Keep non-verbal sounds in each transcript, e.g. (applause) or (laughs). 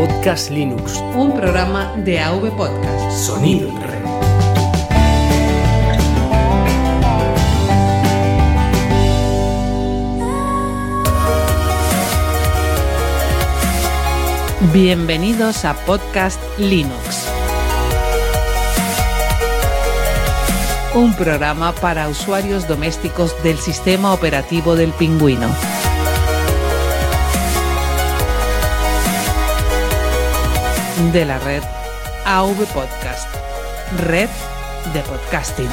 Podcast Linux. Un programa de AV Podcast. Sonido en red. Bienvenidos a Podcast Linux. Un programa para usuarios domésticos del sistema operativo del pingüino. De la red AV Podcast. Red de podcasting.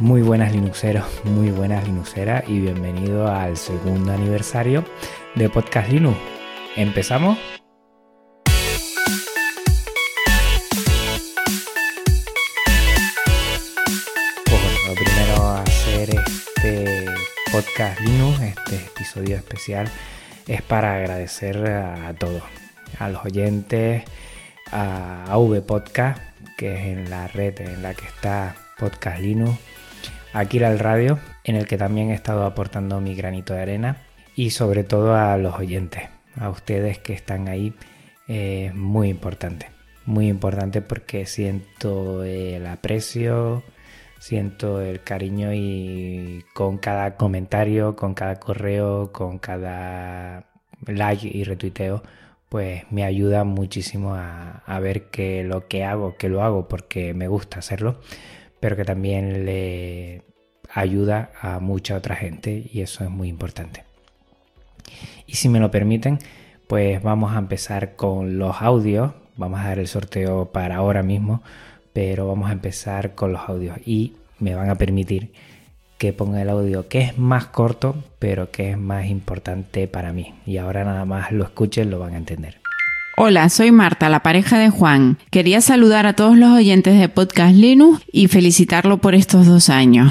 Muy buenas Linuxeros, muy buenas Linuxeras y bienvenido al segundo aniversario de Podcast Linux. ¿Empezamos? Linux, este episodio especial, es para agradecer a todos, a los oyentes, a AV Podcast, que es en la red en la que está Podcast Linux, aquí al radio, en el que también he estado aportando mi granito de arena y sobre todo a los oyentes, a ustedes que están ahí, eh, muy importante, muy importante porque siento el aprecio, siento el cariño y con cada comentario, con cada correo, con cada like y retuiteo, pues me ayuda muchísimo a, ver que lo que hago, que lo hago porque me gusta hacerlo, pero que también le ayuda a mucha otra gente y eso es muy importante. Y si me lo permiten, pues vamos a empezar con los audios. Vamos a dar el sorteo para ahora mismo, pero vamos a empezar con los audios y me van a permitir que ponga el audio que es más corto, pero que es más importante para mí. Y ahora nada más lo escuchen, lo van a entender. Hola, soy Marta, la pareja de Juan. Quería saludar a todos los oyentes de Podcast Linux y felicitarlo por estos dos años.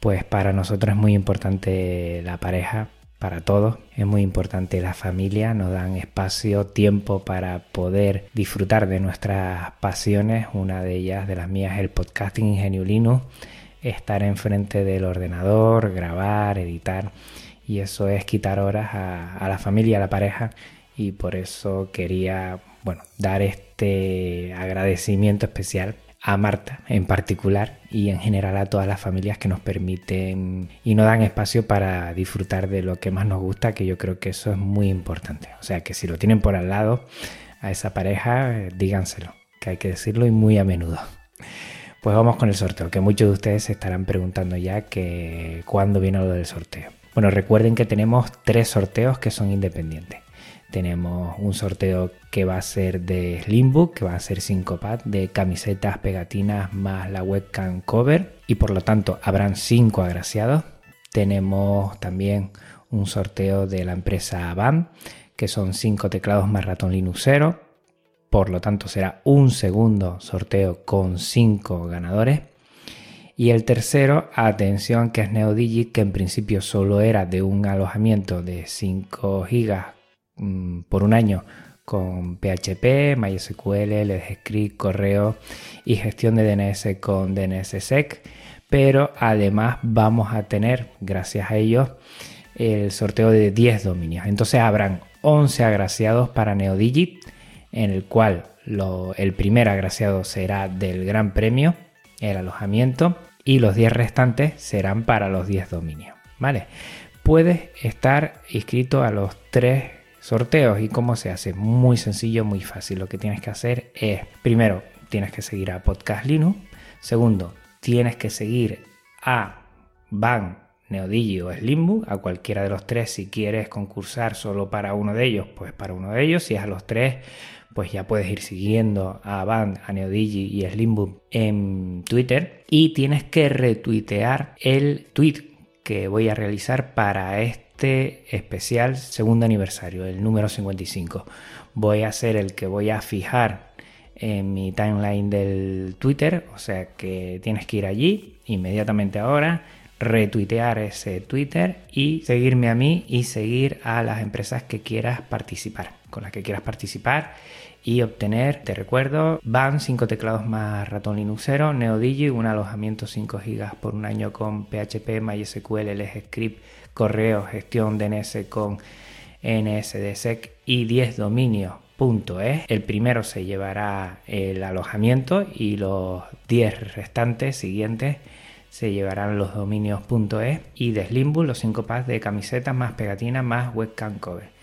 Pues para nosotros es muy importante la pareja, para todos, es muy importante la familia, nos dan espacio, tiempo para poder disfrutar de nuestras pasiones. Una de ellas, de las mías, es el podcasting Ingenio Linux, estar enfrente del ordenador, grabar, editar. Y eso es quitar horas a, la familia, a la pareja y por eso quería bueno, dar este agradecimiento especial a Marta en particular y en general a todas las familias que nos permiten y nos dan espacio para disfrutar de lo que más nos gusta, que yo creo que eso es muy importante. O sea que si lo tienen por al lado a esa pareja, eh, díganselo, que hay que decirlo y muy a menudo. Pues vamos con el sorteo, que muchos de ustedes se estarán preguntando ya que cuándo viene lo del sorteo. Bueno, recuerden que tenemos tres sorteos que son independientes tenemos un sorteo que va a ser de Slimbook, que va a ser 5 pads de camisetas, pegatinas más la webcam cover y por lo tanto habrán 5 agraciados. Tenemos también un sorteo de la empresa Avant, que son 5 teclados más ratón Linuxero. Por lo tanto será un segundo sorteo con 5 ganadores. Y el tercero, atención, que es NeoDigit, que en principio solo era de un alojamiento de 5 GB Mm, por un año con PHP, MySQL, Let's Script, correo y gestión de DNS con DNSSEC. Pero además vamos a tener, gracias a ellos, el sorteo de 10 dominios. Entonces habrán 11 agraciados para NeoDigit, en el cual el primer agraciado será del Gran Premio, el alojamiento, y los 10 restantes serán para los 10 dominios. ¿Vale? Puedes estar inscrito a los 3 sorteos y cómo se hace. Muy sencillo, muy fácil. Lo que tienes que hacer es, primero, tienes que seguir a Podcast Linux. Segundo, tienes que seguir a Van, Neodigi o Slimbook, a cualquiera de los tres. Si quieres concursar solo para uno de ellos, pues para uno de ellos. Si es a los tres, pues ya puedes ir siguiendo a Van, a Neodigi y Slimbook en Twitter. Y tienes que retuitear el tweet que voy a realizar para este especial segundo aniversario, el número 55. Voy a ser el que voy a fijar en mi timeline del Twitter, o sea que tienes que ir allí inmediatamente ahora, retuitear ese Twitter y seguirme a mí y seguir a las empresas que quieras participar, con las que quieras participar y obtener, te recuerdo, van 5 teclados más ratón Linuxero, NeoDigi, un alojamiento 5 GB por un año con PHP, MySQL, LS Script, correo, gestión DNS con NSDSEC y 10 dominios. El primero se llevará el alojamiento y los 10 restantes siguientes se llevarán los dominios .es y de los 5 packs de camisetas más pegatinas más webcam cover.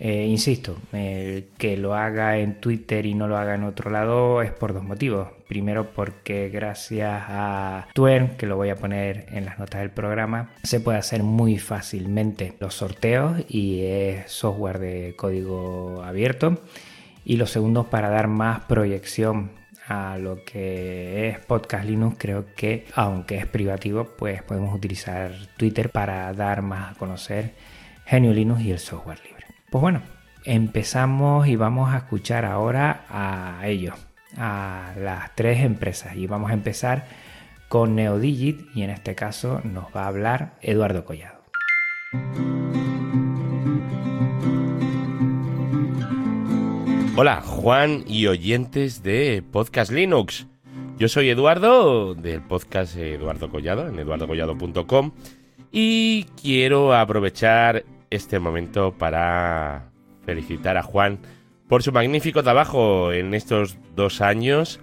Eh, insisto, que lo haga en Twitter y no lo haga en otro lado es por dos motivos. Primero porque gracias a Twern, que lo voy a poner en las notas del programa, se puede hacer muy fácilmente los sorteos y es software de código abierto. Y lo segundo, para dar más proyección a lo que es Podcast Linux, creo que aunque es privativo, pues podemos utilizar Twitter para dar más a conocer Genio Linux y el software libre. Pues bueno, empezamos y vamos a escuchar ahora a ellos, a las tres empresas. Y vamos a empezar con Neodigit y en este caso nos va a hablar Eduardo Collado. Hola Juan y oyentes de Podcast Linux. Yo soy Eduardo del podcast Eduardo Collado en eduardocollado.com y quiero aprovechar este momento para felicitar a Juan por su magnífico trabajo en estos dos años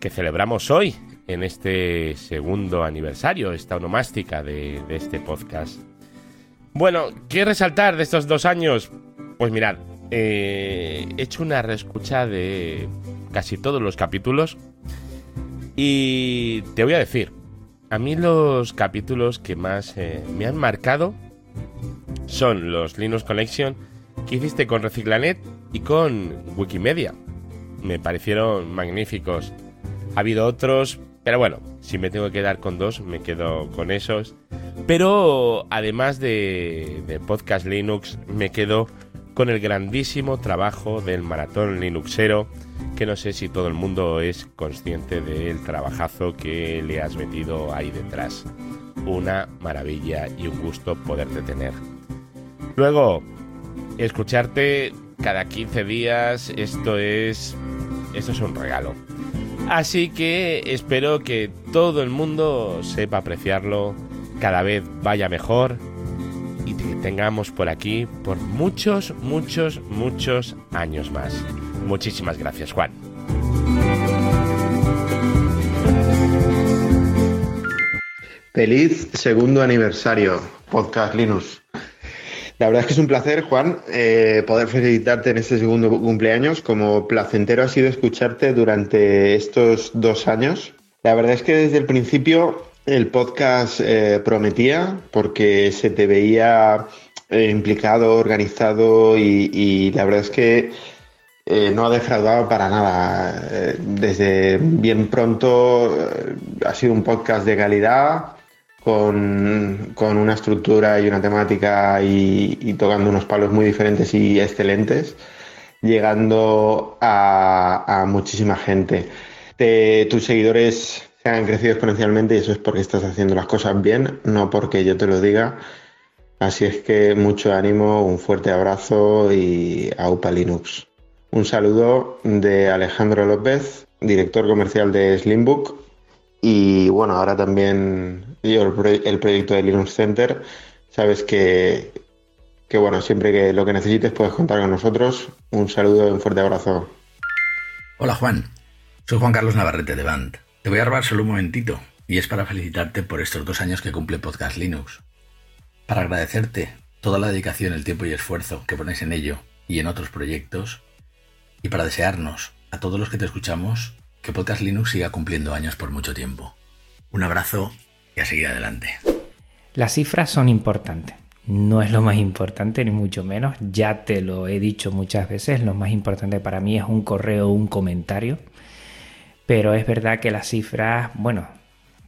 que celebramos hoy, en este segundo aniversario, esta onomástica de, este podcast. Bueno, ¿qué resaltar de estos dos años? Pues mirad, eh, he hecho una reescucha de casi todos los capítulos y te voy a decir, a mí los capítulos que más eh, me han marcado son los Linux Connection que hiciste con Reciclanet y con Wikimedia. Me parecieron magníficos. Ha habido otros, pero bueno, si me tengo que quedar con dos, me quedo con esos. Pero además de, de Podcast Linux, me quedo con el grandísimo trabajo del maratón Linuxero, que no sé si todo el mundo es consciente del trabajazo que le has metido ahí detrás. Una maravilla y un gusto poderte tener. Luego, escucharte cada 15 días, esto es. Esto es un regalo. Así que espero que todo el mundo sepa apreciarlo, cada vez vaya mejor y que tengamos por aquí por muchos, muchos, muchos años más. Muchísimas gracias, Juan. Feliz segundo aniversario, Podcast Linux. La verdad es que es un placer, Juan, eh, poder felicitarte en este segundo cumpleaños. Como placentero ha sido escucharte durante estos dos años. La verdad es que desde el principio el podcast eh, prometía porque se te veía eh, implicado, organizado y, la verdad es que no ha defraudado para nada. desde bien pronto ha sido un podcast de calidad con, una estructura y una temática y, tocando unos palos muy diferentes y excelentes, llegando a, muchísima gente. tus seguidores se han crecido exponencialmente y eso es porque estás haciendo las cosas bien, no porque yo te lo diga. Así es que mucho ánimo, un fuerte abrazo y aupa Linux. Un saludo de Alejandro López, director comercial de Slimbook y bueno, ahora también el, proyecto de Linux Center, sabes que, que, bueno, siempre que lo que necesites puedes contar con nosotros. Un saludo y un fuerte abrazo. Hola Juan, soy Juan Carlos Navarrete de Band. Te voy a robar solo un momentito y es para felicitarte por estos dos años que cumple Podcast Linux. Para agradecerte toda la dedicación, el tiempo y esfuerzo que pones en ello y en otros proyectos y para desearnos a todos los que te escuchamos que Podcast Linux siga cumpliendo años por mucho tiempo. Un abrazo y a seguir adelante. Las cifras son importantes. No es lo más importante, ni mucho menos. Ya te lo he dicho muchas veces. Lo más importante para mí es un correo o un comentario. Pero es verdad que las cifras, bueno,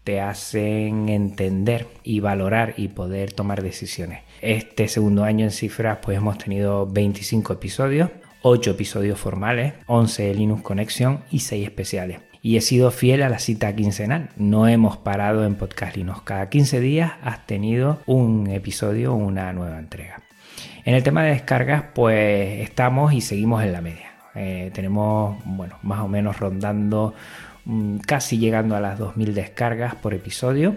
te hacen entender y valorar y poder tomar decisiones. Este segundo año en cifras, pues hemos tenido 25 episodios, 8 episodios formales, 11 Linux Connection y 6 especiales. Y he sido fiel a la cita quincenal. No hemos parado en Podcast Linux. Cada 15 días has tenido un episodio, una nueva entrega. En el tema de descargas, pues estamos y seguimos en la media. Eh, tenemos, bueno, más o menos rondando mm, casi llegando a las 2.000 descargas por episodio.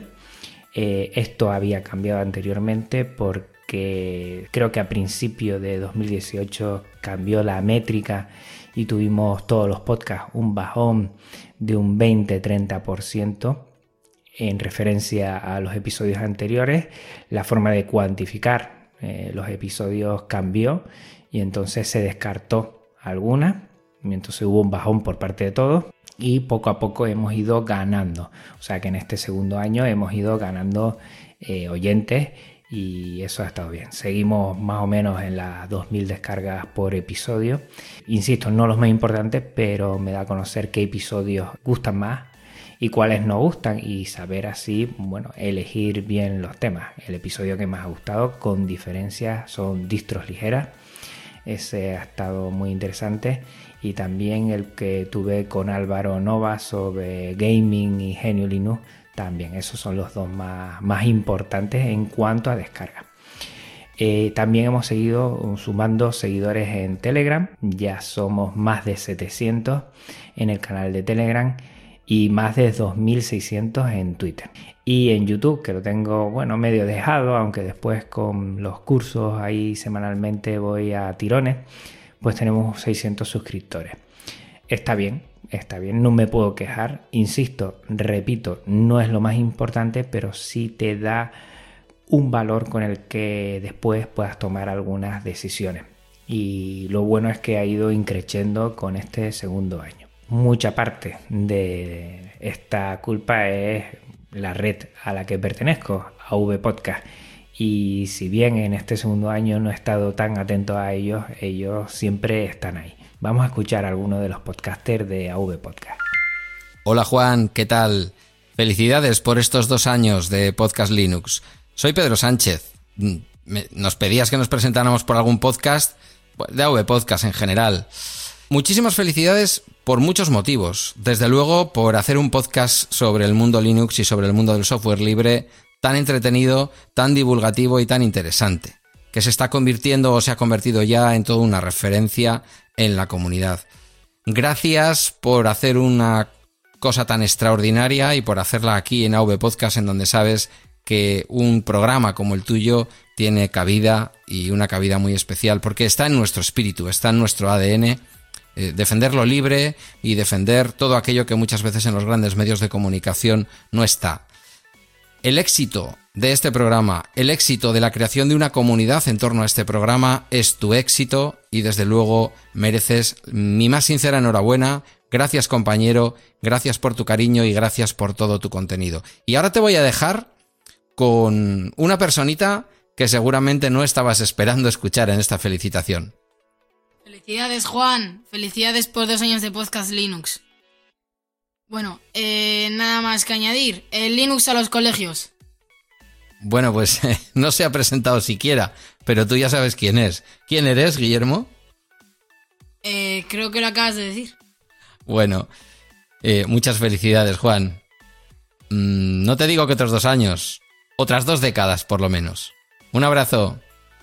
Eh, esto había cambiado anteriormente porque creo que a principio de 2018 cambió la métrica y tuvimos todos los podcasts un bajón de un 20-30% en referencia a los episodios anteriores. La forma de cuantificar eh, los episodios cambió y entonces se descartó alguna, entonces hubo un bajón por parte de todos y poco a poco hemos ido ganando. O sea que en este segundo año hemos ido ganando eh, oyentes y eso ha estado bien. Seguimos más o menos en las 2.000 descargas por episodio. Insisto, no los más importantes, pero me da a conocer qué episodios gustan más y cuáles no gustan y saber así, bueno, elegir bien los temas. El episodio que más ha gustado con diferencia son distros ligeras. Ese ha estado muy interesante y también el que tuve con Álvaro Nova sobre gaming y Genio Linux también. Esos son los dos más, más importantes en cuanto a descarga. Eh, también hemos seguido sumando seguidores en Telegram. Ya somos más de 700 en el canal de Telegram y más de 2.600 en Twitter. Y en YouTube, que lo tengo, bueno, medio dejado, aunque después con los cursos ahí semanalmente voy a tirones, pues tenemos 600 suscriptores. Está bien, está bien, no me puedo quejar. Insisto, repito, no es lo más importante, pero sí te da un valor con el que después puedas tomar algunas decisiones. Y lo bueno es que ha ido increciendo con este segundo año. Mucha parte de esta culpa es la red a la que pertenezco, a V Podcast. Y si bien en este segundo año no he estado tan atento a ellos, ellos siempre están ahí. Vamos a escuchar a alguno de los podcasters de AV Podcast. Hola Juan, ¿qué tal? Felicidades por estos dos años de Podcast Linux. Soy Pedro Sánchez. Mm, nos pedías que nos presentáramos por algún podcast, de AV Podcast en general. Muchísimas felicidades por muchos motivos. Desde luego por hacer un podcast sobre el mundo Linux y sobre el mundo del software libre tan entretenido, tan divulgativo y tan interesante, que se está convirtiendo o se ha convertido ya en toda una referencia en la comunidad. Gracias por hacer una cosa tan extraordinaria y por hacerla aquí en AV Podcast, en donde sabes que un programa como el tuyo tiene cabida y una cabida muy especial, porque está en nuestro espíritu, está en nuestro ADN. Eh, defender lo libre y defender todo aquello que muchas veces en los grandes medios de comunicación no está. El éxito de este programa, el éxito de la creación de una comunidad en torno a este programa es tu éxito y desde luego mereces mi más sincera enhorabuena. Gracias compañero, gracias por tu cariño y gracias por todo tu contenido. Y ahora te voy a dejar con una personita que seguramente no estabas esperando escuchar en esta felicitación. Felicidades Juan, felicidades por dos años de podcast Linux. Bueno, eh, nada más que añadir. El Linux a los colegios. Bueno, pues (laughs) no se ha presentado siquiera, pero tú ya sabes quién es. ¿Quién eres, Guillermo? Eh, creo que lo acabas de decir. Bueno, eh, muchas felicidades, Juan. Mm, no te digo que otros dos años, otras dos décadas por lo menos. Un abrazo.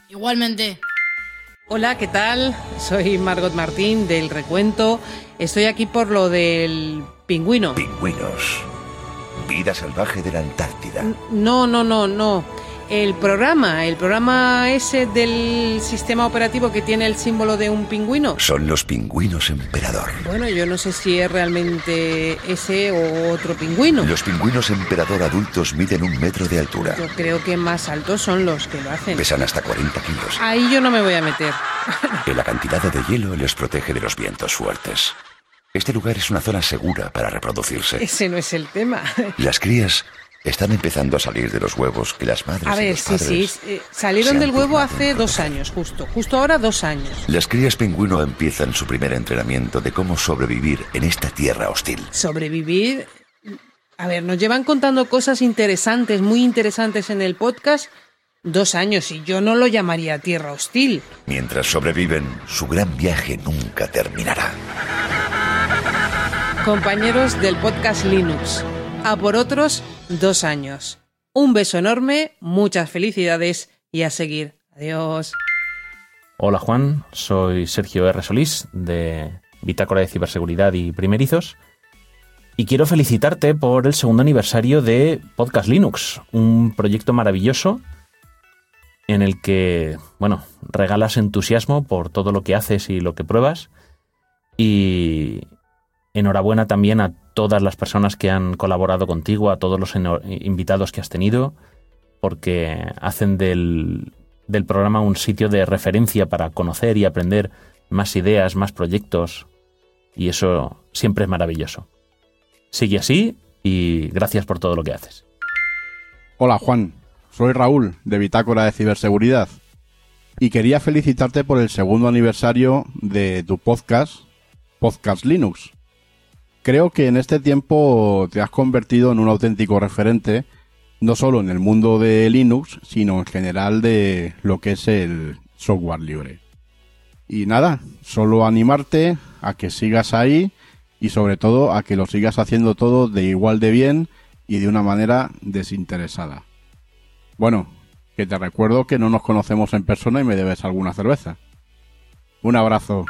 Igualmente. Hola, ¿qué tal? Soy Margot Martín del Recuento. Estoy aquí por lo del Pingüino. Pingüinos. Vida salvaje de la Antártida. No, no, no, no. El programa, el programa ese del sistema operativo que tiene el símbolo de un pingüino. Son los pingüinos emperador. Bueno, yo no sé si es realmente ese o otro pingüino. Los pingüinos emperador adultos miden un metro de altura. Yo creo que más altos son los que lo hacen. Pesan hasta 40 kilos. Ahí yo no me voy a meter. El acantilado de hielo les protege de los vientos fuertes. Este lugar es una zona segura para reproducirse. Ese no es el tema. (laughs) Las crías están empezando a salir de los huevos que las madres. A y ver, los sí, sí. eh, salieron del huevo hace dos años, justo. Justo ahora dos años. Las crías pingüino empiezan su primer entrenamiento de cómo sobrevivir en esta tierra hostil. Sobrevivir. A ver, nos llevan contando cosas interesantes, muy interesantes en el podcast. Dos años y yo no lo llamaría tierra hostil. Mientras sobreviven, su gran viaje nunca terminará. Compañeros del podcast Linux. A por otros dos años. Un beso enorme, muchas felicidades y a seguir. Adiós. Hola Juan, soy Sergio R. Solís de Bitácora de Ciberseguridad y Primerizos y quiero felicitarte por el segundo aniversario de Podcast Linux, un proyecto maravilloso en el que, bueno, regalas entusiasmo por todo lo que haces y lo que pruebas y enhorabuena también a todas las personas que han colaborado contigo, a todos los invitados que has tenido, porque hacen del, programa un sitio de referencia para conocer y aprender más ideas, más proyectos, y eso siempre es maravilloso. Sigue así y gracias por todo lo que haces. Hola Juan, soy Raúl de Bitácora de Ciberseguridad y quería felicitarte por el segundo aniversario de tu podcast, Podcast Linux. Creo que en este tiempo te has convertido en un auténtico referente no solo en el mundo de Linux, sino en general de lo que es el software libre. Y nada, solo animarte a que sigas ahí y sobre todo a que lo sigas haciendo todo de igual de bien y de una manera desinteresada. Bueno, que te recuerdo que no nos conocemos en persona y me debes alguna cerveza. Un abrazo.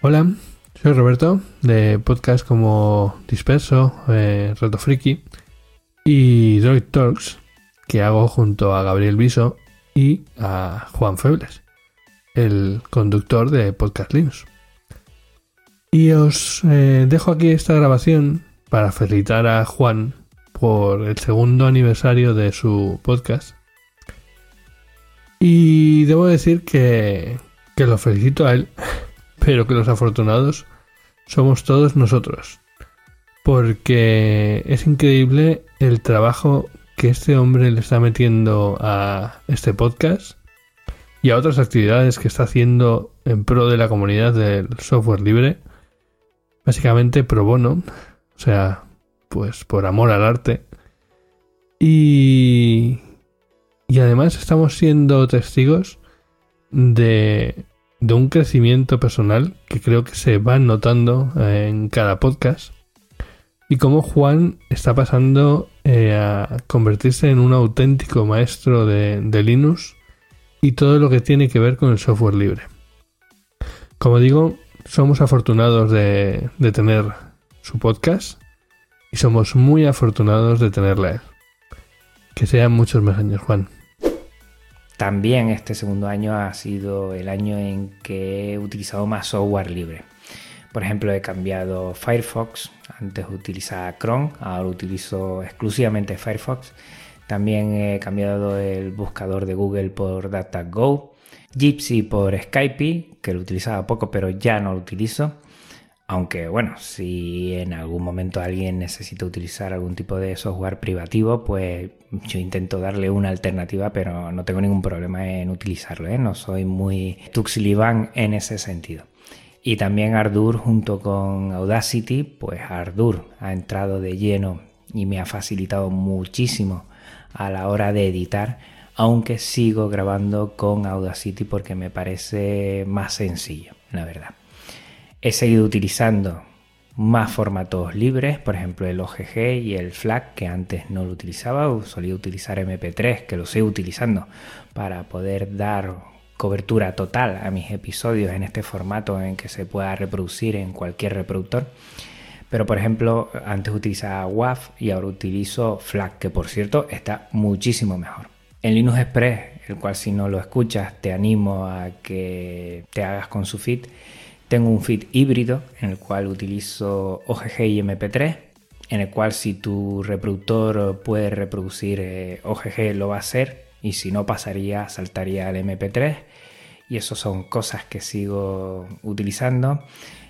Hola, soy Roberto de podcast como Disperso, eh, Reto Friki y Droid Talks, que hago junto a Gabriel Viso y a Juan Febles, el conductor de Podcast Linux. Y os eh, dejo aquí esta grabación para felicitar a Juan por el segundo aniversario de su podcast. Y debo decir que, que lo felicito a él, pero que los afortunados somos todos nosotros. Porque es increíble el trabajo que este hombre le está metiendo a este podcast y a otras actividades que está haciendo en pro de la comunidad del software libre. Básicamente pro bono, o sea, pues por amor al arte. Y, y además estamos siendo testigos de, de un crecimiento personal que creo que se va notando en cada podcast y cómo Juan está pasando eh, a convertirse en un auténtico maestro de, Linux y todo lo que tiene que ver con el software libre. Como digo, somos afortunados de, tener su podcast y somos muy afortunados de tenerle a él. Que sean muchos más años, Juan. También este segundo año ha sido el año en que he utilizado más software libre. Por ejemplo, he cambiado Firefox, antes utilizaba Chrome, ahora utilizo exclusivamente Firefox. También he cambiado el buscador de Google por DataGo, Gypsy por Skype, que lo utilizaba poco pero ya no lo utilizo. Aunque bueno, si en algún momento alguien necesita utilizar algún tipo de software privativo, pues yo intento darle una alternativa, pero no tengo ningún problema en utilizarlo. ¿eh? No soy muy tuxiliban en ese sentido. Y también Ardour junto con Audacity, pues Ardour ha entrado de lleno y me ha facilitado muchísimo a la hora de editar, aunque sigo grabando con Audacity porque me parece más sencillo, la verdad. He seguido utilizando más formatos libres, por ejemplo el OGG y el FLAC, que antes no lo utilizaba, solía utilizar MP3, que lo sigo utilizando para poder dar cobertura total a mis episodios en este formato en que se pueda reproducir en cualquier reproductor. Pero por ejemplo, antes utilizaba WAV y ahora utilizo FLAC, que por cierto está muchísimo mejor. En Linux Express, el cual si no lo escuchas te animo a que te hagas con su feed, tengo un feed híbrido en el cual utilizo OGG y MP3, en el cual si tu reproductor puede reproducir eh, OGG lo va a hacer y si no pasaría, saltaría al MP3 y eso son cosas que sigo utilizando.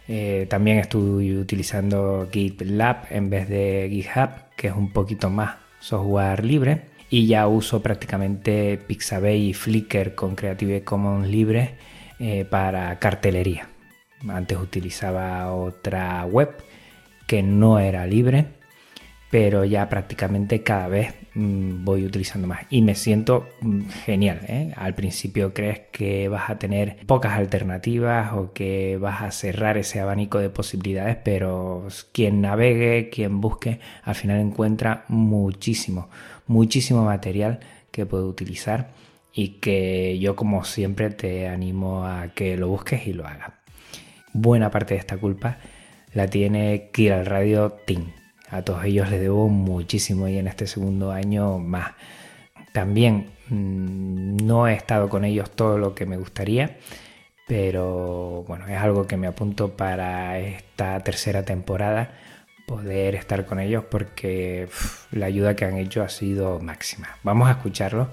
Eh, también estoy utilizando GitLab en vez de GitHub, que es un poquito más software libre. Y ya uso prácticamente Pixabay y Flickr con Creative Commons libre eh, para cartelería. Antes utilizaba otra web que no era libre pero ya prácticamente cada vez mm, voy utilizando más y me siento mm, genial. ¿eh? Al principio crees que vas a tener pocas alternativas o que vas a cerrar ese abanico de posibilidades, pero quien navegue, quien busque, al final encuentra muchísimo, muchísimo material que puede utilizar y que yo como siempre te animo a que lo busques y lo hagas. Buena parte de esta culpa la tiene Kira Radio Team a todos ellos les debo muchísimo y en este segundo año más. También mm, no he estado con ellos todo lo que me gustaría, pero bueno, es algo que me apunto para esta tercera temporada poder estar con ellos porque la ayuda que han hecho ha sido máxima. Vamos a escucharlo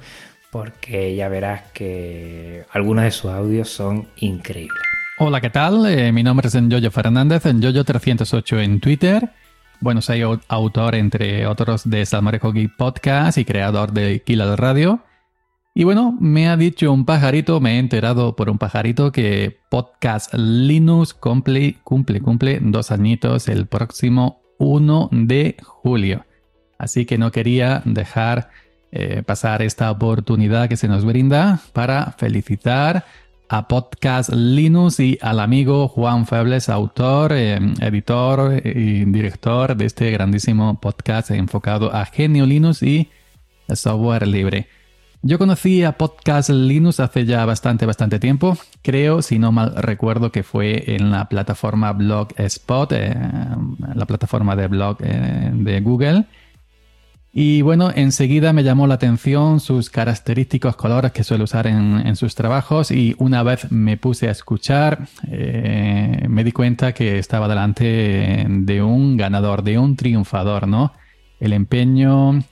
porque ya verás que algunos de sus audios son increíbles. Hola, ¿qué tal? Eh, mi nombre es Enjoyo Fernández, Enjoyo308 en Twitter. Bueno, soy autor, entre otros, de Salmorejo Geek Podcast y creador de Kila Radio. Y bueno, me ha dicho un pajarito, me he enterado por un pajarito que Podcast Linux cumple, cumple, cumple dos añitos el próximo 1 de julio. Así que no quería dejar eh, pasar esta oportunidad que se nos brinda para felicitar a Podcast Linux y al amigo Juan Febles, autor, eh, editor y director de este grandísimo podcast enfocado a Genio Linux y software libre. Yo conocí a Podcast Linux hace ya bastante, bastante tiempo. Creo, si no mal recuerdo, que fue en la plataforma Blogspot, eh, la plataforma de blog eh, de Google. Y bueno, enseguida me llamó la atención sus característicos colores que suele usar en, sus trabajos y una vez me puse a escuchar, eh, me di cuenta que estaba delante de un ganador, de un triunfador, ¿no? El empeño,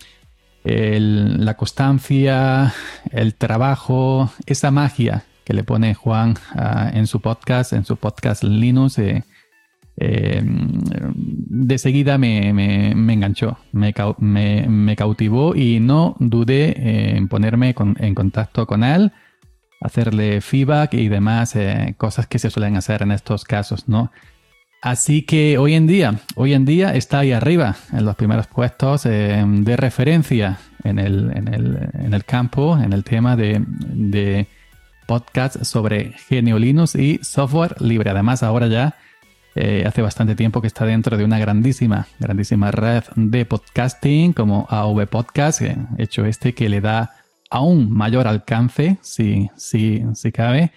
la constancia, el trabajo, esa magia que le pone Juan ah, en su podcast, en su podcast Linux. Eh, eh, de seguida me, enganchó, me, cautivó y no dudé en ponerme en contacto con él, hacerle feedback y demás eh, cosas que se suelen hacer en estos casos, ¿no? Así que hoy en día, hoy en día está ahí arriba, en los primeros puestos eh, de referencia en el, en, el, campo, en el tema de, de podcast sobre Genio y software libre. Además, ahora ya eh, hace bastante tiempo que está dentro de una grandísima, grandísima red de podcasting como AV Podcast, eh, hecho este que le da aún mayor alcance, si, si, si cabe.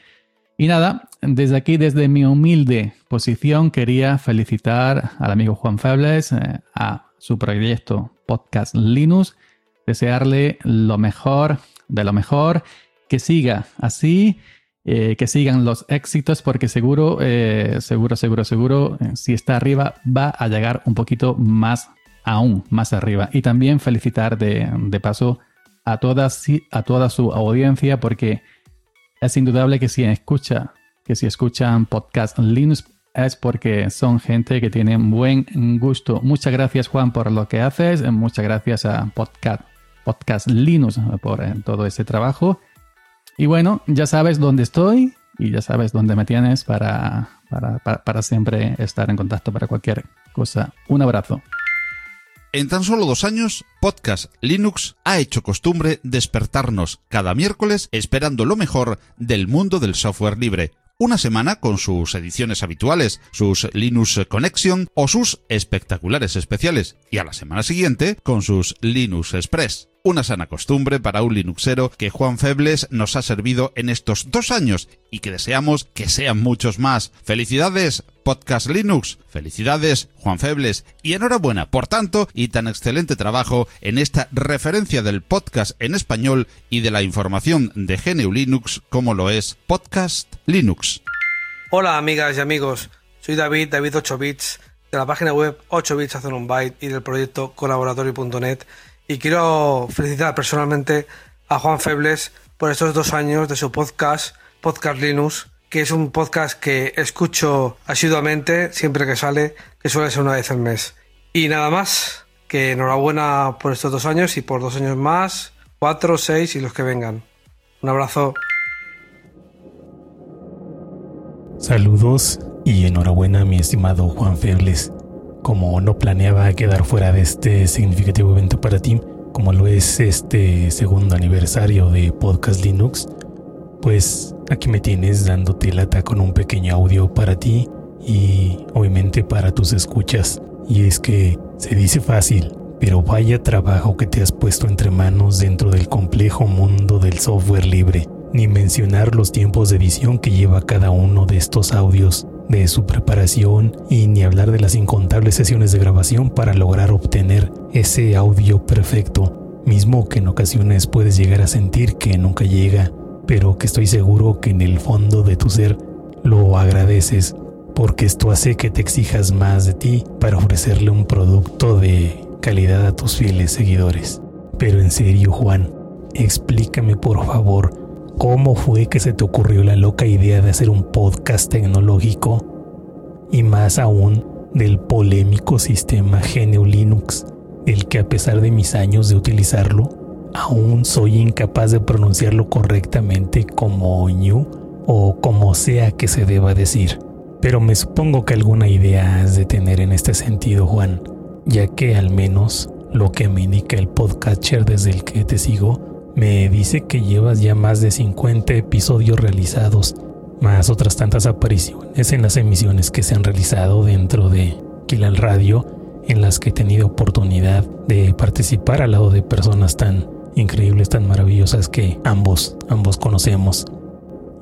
Y nada, desde aquí, desde mi humilde posición, quería felicitar al amigo Juan Febles eh, a su proyecto Podcast Linux, desearle lo mejor de lo mejor, que siga así eh, que sigan los éxitos porque seguro, eh, seguro, seguro, seguro, eh, si está arriba va a llegar un poquito más, aún más arriba. Y también felicitar de, paso a, todas, a toda su audiencia porque es indudable que si escucha, que si escuchan podcast Linux es porque son gente que tiene buen gusto. Muchas gracias Juan por lo que haces, muchas gracias a Podcast, podcast Linux por todo ese trabajo. Y bueno, ya sabes dónde estoy y ya sabes dónde me tienes para, para, siempre estar en contacto para cualquier cosa. Un abrazo. En tan solo dos años, Podcast Linux ha hecho costumbre despertarnos cada miércoles esperando lo mejor del mundo del software libre. Una semana con sus ediciones habituales, sus Linux Connection o sus espectaculares especiales, y a la semana siguiente con sus Linux Express una sana costumbre para un Linuxero que Juan Febles nos ha servido en estos dos años y que deseamos que sean muchos más. Felicidades, Podcast Linux. Felicidades, Juan Febles. Y enhorabuena, por tanto, y tan excelente trabajo en esta referencia del podcast en español y de la información de GNU Linux como lo es Podcast Linux. Hola, amigas y amigos. Soy David, David 8 bits, de la página web 8 bits hacen un byte y del proyecto colaboratorio.net y quiero felicitar personalmente a Juan Febles por estos dos años de su podcast, Podcast Linux, que es un podcast que escucho asiduamente siempre que sale, que suele ser una vez al mes. Y nada más, que enhorabuena por estos dos años y por dos años más, cuatro, seis y los que vengan. Un abrazo. Saludos y enhorabuena mi estimado Juan Febles. Como no planeaba quedar fuera de este significativo evento para ti, como lo es este segundo aniversario de Podcast Linux, pues aquí me tienes dándote lata con un pequeño audio para ti y obviamente para tus escuchas. Y es que se dice fácil, pero vaya trabajo que te has puesto entre manos dentro del complejo mundo del software libre, ni mencionar los tiempos de edición que lleva cada uno de estos audios, de su preparación y ni hablar de las incontables sesiones de grabación para lograr obtener ese audio perfecto, mismo que en ocasiones puedes llegar a sentir que nunca llega, pero que estoy seguro que en el fondo de tu ser lo agradeces porque esto hace que te exijas más de ti para ofrecerle un producto de calidad a tus fieles seguidores. Pero en serio, Juan, explícame por favor cómo fue que se te ocurrió la loca idea de hacer un podcast tecnológico y más aún del polémico sistema GNU Linux, el que a pesar de mis años de utilizarlo, aún soy incapaz de pronunciarlo correctamente como ñu o como sea que se deba decir. Pero me supongo que alguna idea has de tener en este sentido, Juan, ya que al menos lo que me indica el podcatcher desde el que te sigo me dice que llevas ya más de 50 episodios realizados, más otras tantas apariciones en las emisiones que se han realizado dentro de Kilal Radio, en las que he tenido oportunidad de participar al lado de personas tan increíbles, tan maravillosas que ambos, ambos conocemos.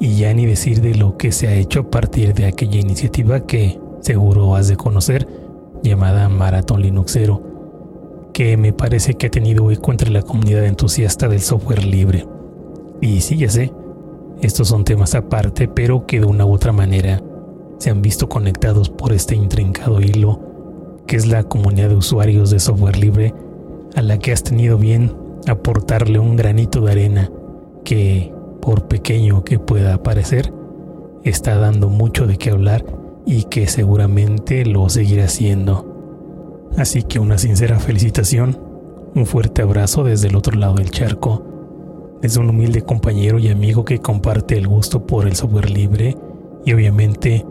Y ya ni decir de lo que se ha hecho a partir de aquella iniciativa que seguro has de conocer, llamada Maratón Linuxero, que me parece que ha tenido eco entre la comunidad entusiasta del software libre. Y sí, ya sé, estos son temas aparte, pero que de una u otra manera se han visto conectados por este intrincado hilo, que es la comunidad de usuarios de software libre, a la que has tenido bien aportarle un granito de arena que por pequeño que pueda parecer, está dando mucho de qué hablar y que seguramente lo seguirá haciendo. Así que una sincera felicitación, un fuerte abrazo desde el otro lado del charco, desde un humilde compañero y amigo que comparte el gusto por el software libre y obviamente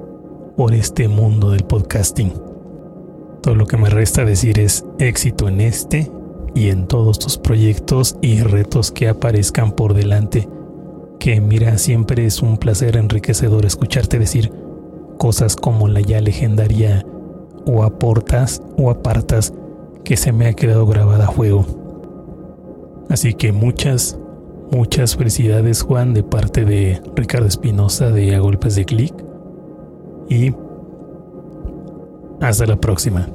por este mundo del podcasting. Todo lo que me resta decir es éxito en este y en todos tus proyectos y retos que aparezcan por delante que mira, siempre es un placer enriquecedor escucharte decir cosas como la ya legendaria o aportas o apartas que se me ha quedado grabada a fuego. Así que muchas, muchas felicidades Juan de parte de Ricardo Espinosa de A Golpes de Clic y hasta la próxima.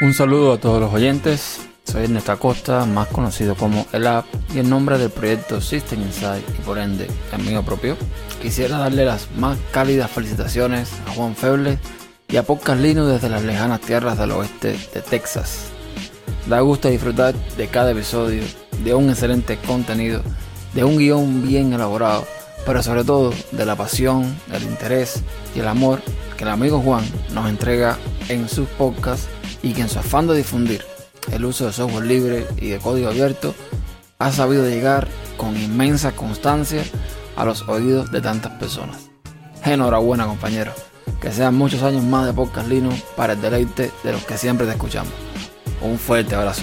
Un saludo a todos los oyentes. Soy Ernesto Acosta, más conocido como El App, y en nombre del proyecto System Insight y por ende el mío propio, quisiera darle las más cálidas felicitaciones a Juan Feble y a Podcast Linux desde las lejanas tierras del oeste de Texas. Da gusto disfrutar de cada episodio, de un excelente contenido, de un guion bien elaborado, pero sobre todo de la pasión, el interés y el amor que el amigo Juan nos entrega en sus podcasts y que en su afán de difundir el uso de software libre y de código abierto ha sabido llegar con inmensa constancia a los oídos de tantas personas. Enhorabuena compañero, que sean muchos años más de Podcast Linux para el deleite de los que siempre te escuchamos. Un fuerte abrazo.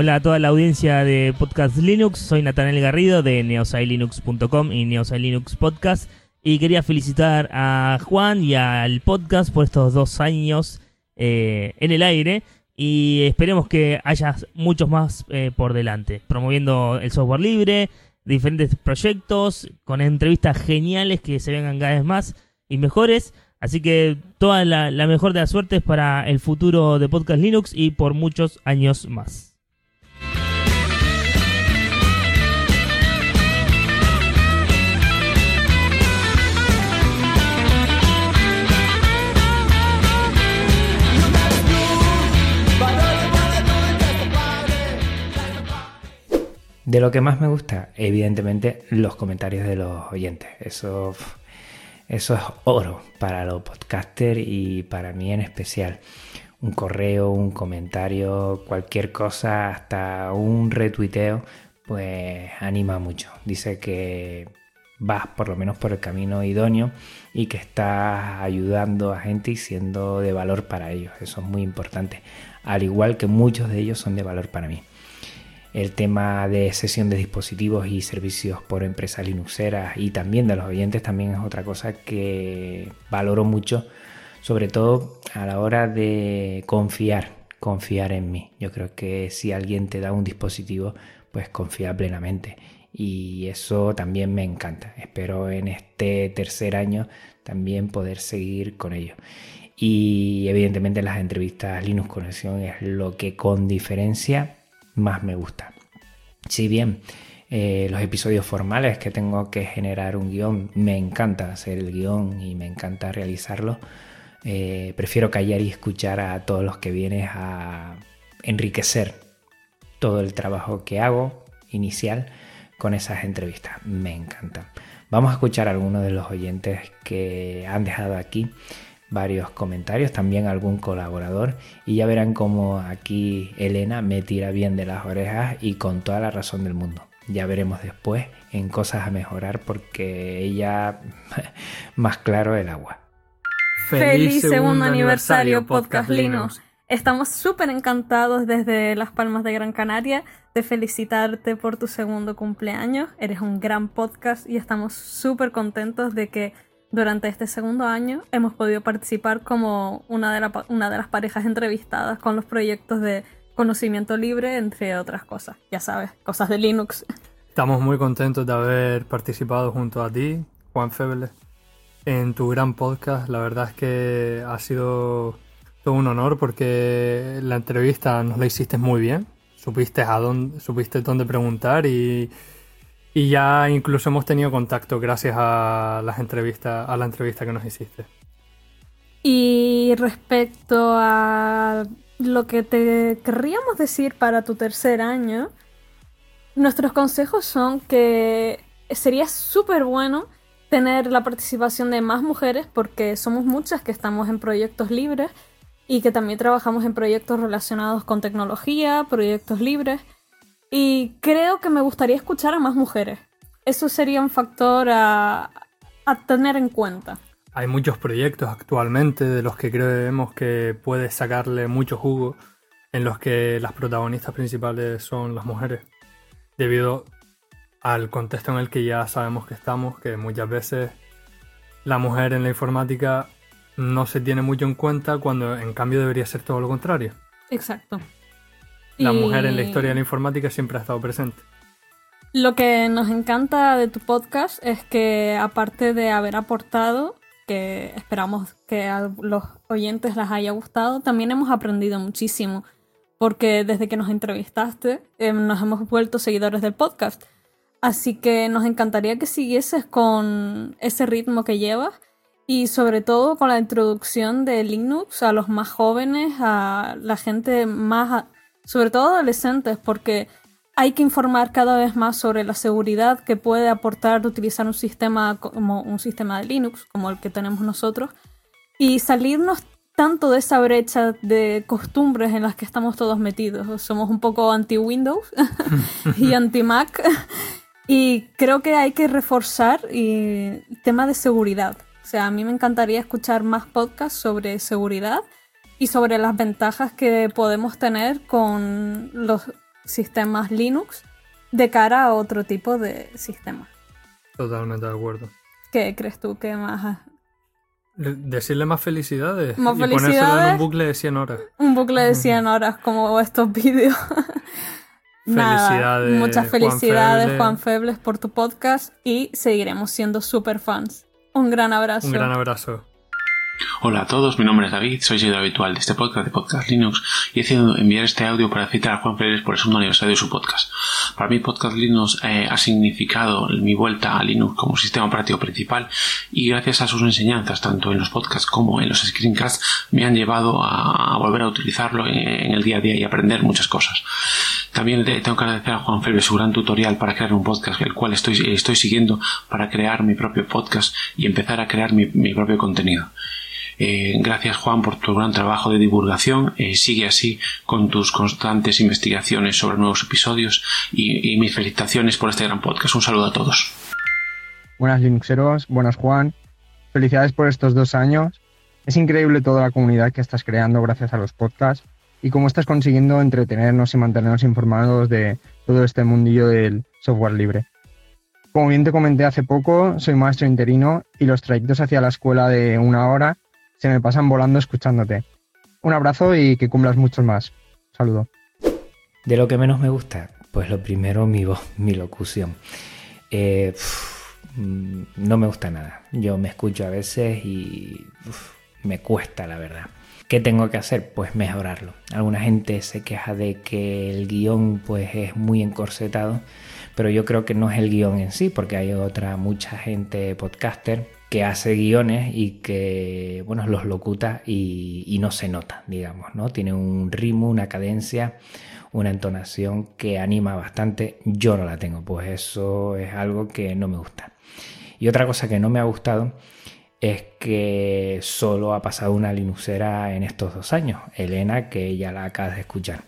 Hola a toda la audiencia de Podcast Linux, soy Nathaniel Garrido de neosailinux.com y Neosailinux Podcast y quería felicitar a Juan y al podcast por estos dos años eh, en el aire y esperemos que haya muchos más eh, por delante, promoviendo el software libre, diferentes proyectos, con entrevistas geniales que se vengan cada vez más y mejores. Así que toda la, la mejor de las suertes para el futuro de Podcast Linux y por muchos años más. De lo que más me gusta, evidentemente, los comentarios de los oyentes. Eso Eso es oro para los podcasters y para mí en especial. Un correo, un comentario, cualquier cosa, hasta un retuiteo, pues anima mucho. Dice que vas por lo menos por el camino idóneo y que estás ayudando a gente y siendo de valor para ellos. Eso es muy importante. Al igual que muchos de ellos son de valor para mí. El tema de sesión de dispositivos y servicios por empresas linuxeras y también de los oyentes también es otra cosa que valoro mucho, sobre todo a la hora de confiar, confiar en mí. Yo creo que si alguien te da un dispositivo, pues confía plenamente y eso también me encanta. Espero en este tercer año también poder seguir con ello. Y evidentemente las entrevistas Linux Conexión es lo que con diferencia más me gusta. Si bien eh, los episodios formales que tengo que generar un guion, me encanta hacer el guion y me encanta realizarlo, eh, prefiero callar y escuchar a todos los que vienen a enriquecer todo el trabajo que hago inicial con esas entrevistas. Me encantan. Vamos a escuchar a algunos de los oyentes que han dejado aquí varios comentarios, también algún colaborador y ya verán cómo aquí Elena me tira bien de las orejas y con toda la razón del mundo. Ya veremos después en cosas a mejorar porque ella (laughs) más claro el agua. Feliz segundo aniversario Podcast Linux. Estamos súper encantados desde Las Palmas de Gran Canaria de felicitarte por tu segundo cumpleaños. Eres un gran podcast y estamos súper contentos de que durante este segundo año hemos podido participar como una de, las parejas entrevistadas con los proyectos de conocimiento libre, entre otras cosas. Ya sabes, cosas de Linux. Estamos muy contentos de haber participado junto a ti, Juan Feble, en tu gran podcast. La verdad es que ha sido todo un honor porque la entrevista nos la hiciste muy bien. Supiste a supiste dónde preguntar y, y ya incluso hemos tenido contacto gracias a las entrevistas, a la entrevista que nos hiciste. Y respecto a lo que te querríamos decir para tu tercer año, nuestros consejos son que sería súper bueno tener la participación de más mujeres porque somos muchas que estamos en proyectos libres y que también trabajamos en proyectos relacionados con tecnología, proyectos libres. Y creo que me gustaría escuchar a más mujeres. Eso sería un factor a, tener en cuenta. Hay muchos proyectos actualmente de los que creemos que puedes sacarle mucho jugo, en los que las protagonistas principales son las mujeres, debido al contexto en el que ya sabemos que estamos, que muchas veces la mujer en la informática no se tiene mucho en cuenta cuando en cambio debería ser todo lo contrario. Exacto. La mujer en la historia de la informática siempre ha estado presente. Lo que nos encanta de tu podcast es que aparte de haber aportado, que esperamos que a los oyentes les haya gustado, también hemos aprendido muchísimo, porque desde que nos entrevistaste eh, nos hemos vuelto seguidores del podcast. Así que nos encantaría que siguieses con ese ritmo que llevas y sobre todo con la introducción de Linux a los más jóvenes, a la gente más sobre todo adolescentes, porque hay que informar cada vez más sobre la seguridad que puede aportar utilizar un sistema como un sistema de Linux, como el que tenemos nosotros, y salirnos tanto de esa brecha de costumbres en las que estamos todos metidos. Somos un poco anti-Windows (laughs) y anti-Mac. Y creo que hay que reforzar el tema de seguridad. O sea, a mí me encantaría escuchar más podcasts sobre seguridad y sobre las ventajas que podemos tener con los sistemas Linux de cara a otro tipo de sistemas. Totalmente de acuerdo. ¿Qué crees tú que más? Decirle más felicidades. Más y felicidades. en un bucle de 100 horas. Un bucle de 100 horas como estos vídeos. (laughs) Nada, muchas felicidades Juan Febles por tu podcast y seguiremos siendo super fans. Un gran abrazo. Un gran abrazo. Hola a todos, mi nombre es David, soy seguidor habitual de este podcast de Podcast Linux y he decidido enviar este audio para citar a Juan Pérez por el segundo aniversario de su podcast. Para mí Podcast Linux eh, ha significado mi vuelta a Linux como sistema operativo principal y gracias a sus enseñanzas, tanto en los podcasts como en los screencasts, me han llevado a, volver a utilizarlo en, el día a día y aprender muchas cosas. También tengo que agradecer a Juan Febre su gran tutorial para crear un podcast, el cual estoy, estoy siguiendo para crear mi propio podcast y empezar a crear mi, propio contenido. Eh, gracias Juan por tu gran trabajo de divulgación. Eh, sigue así con tus constantes investigaciones sobre nuevos episodios y, y mis felicitaciones por este gran podcast. Un saludo a todos. Buenas Linuxeros, buenas Juan. Felicidades por estos dos años. Es increíble toda la comunidad que estás creando gracias a los podcasts y cómo estás consiguiendo entretenernos y mantenernos informados de todo este mundillo del software libre. Como bien te comenté hace poco, soy maestro interino y los trayectos hacia la escuela de una hora se me pasan volando escuchándote. Un abrazo y que cumplas muchos más. Saludo. De lo que menos me gusta, pues lo primero mi voz, (laughs) mi locución. Eh, no me gusta nada. Yo me escucho a veces y me cuesta, la verdad. ¿Qué tengo que hacer? Pues mejorarlo. Alguna gente se queja de que el guion pues es muy encorsetado, pero yo creo que no es el guion en sí, porque hay otra mucha gente podcaster que hace guiones y que bueno los locuta y, no se nota, digamos, ¿no? Tiene un ritmo, una cadencia, una entonación que anima bastante. Yo no la tengo, pues eso es algo que no me gusta. Y otra cosa que no me ha gustado es que solo ha pasado una linuxera en estos dos años, Elena, que ya la acabas de escuchar.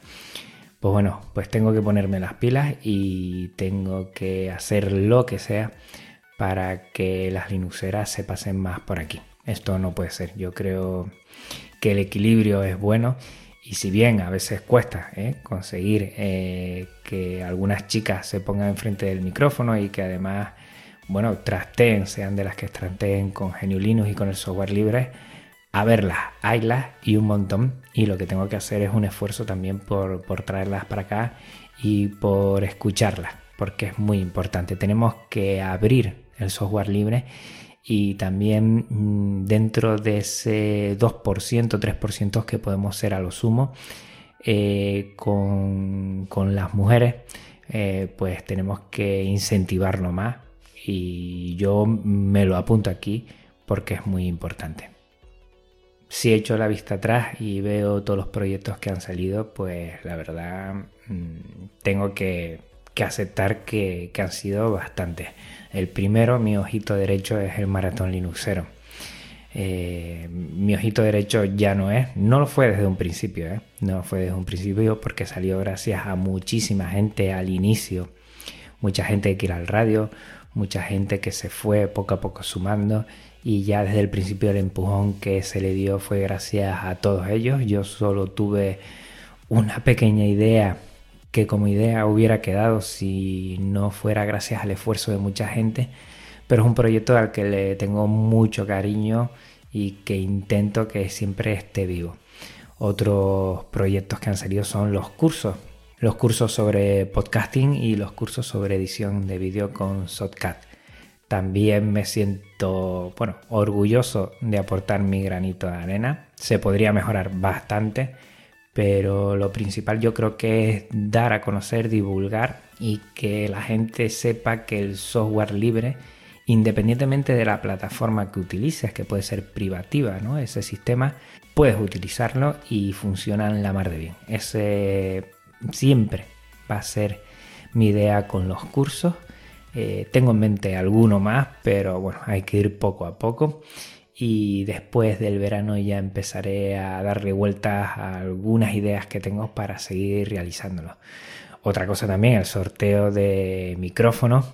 Pues bueno, pues tengo que ponerme las pilas y tengo que hacer lo que sea para que las linuxeras se pasen más por aquí. Esto no puede ser. Yo creo que el equilibrio es bueno y si bien a veces cuesta ¿eh? conseguir eh, que algunas chicas se pongan enfrente del micrófono y que además bueno, trasteen, sean de las que trasteen con Geniulinus y con el software libre, a verlas, haylas y un montón. Y lo que tengo que hacer es un esfuerzo también por, traerlas para acá y por escucharlas, porque es muy importante. Tenemos que abrir el software libre y también mm, dentro de ese 2%, 3% que podemos ser a lo sumo eh, con, las mujeres, eh, pues tenemos que incentivarlo más y yo me lo apunto aquí porque es muy importante. Si echo la vista atrás y veo todos los proyectos que han salido, pues la verdad mm, tengo que, aceptar que, han sido bastantes. El primero, mi ojito derecho, es el Maratón Linuxero. Eh, mi ojito derecho ya no es, no lo fue desde un principio, ¿eh? no fue desde un principio porque salió gracias a muchísima gente al inicio, mucha gente que ir al radio, mucha gente que se fue poco a poco sumando y ya desde el principio el empujón que se le dio fue gracias a todos ellos. Yo solo tuve una pequeña idea que como idea hubiera quedado si no fuera gracias al esfuerzo de mucha gente, pero es un proyecto al que le tengo mucho cariño y que intento que siempre esté vivo. Otros proyectos que han salido son los cursos los cursos sobre podcasting y los cursos sobre edición de vídeo con Shotcut. También me siento, bueno, orgulloso de aportar mi granito de arena. Se podría mejorar bastante, pero lo principal yo creo que es dar a conocer, divulgar y que la gente sepa que el software libre, independientemente de la plataforma que utilices, que puede ser privativa, ¿no? Ese sistema, puedes utilizarlo y funciona en la mar de bien. Ese siempre va a ser mi idea con los cursos. Eh, tengo en mente alguno más, pero bueno, hay que ir poco a poco. Y después del verano ya empezaré a darle vueltas a algunas ideas que tengo para seguir realizándolo. Otra cosa también, el sorteo de micrófonos.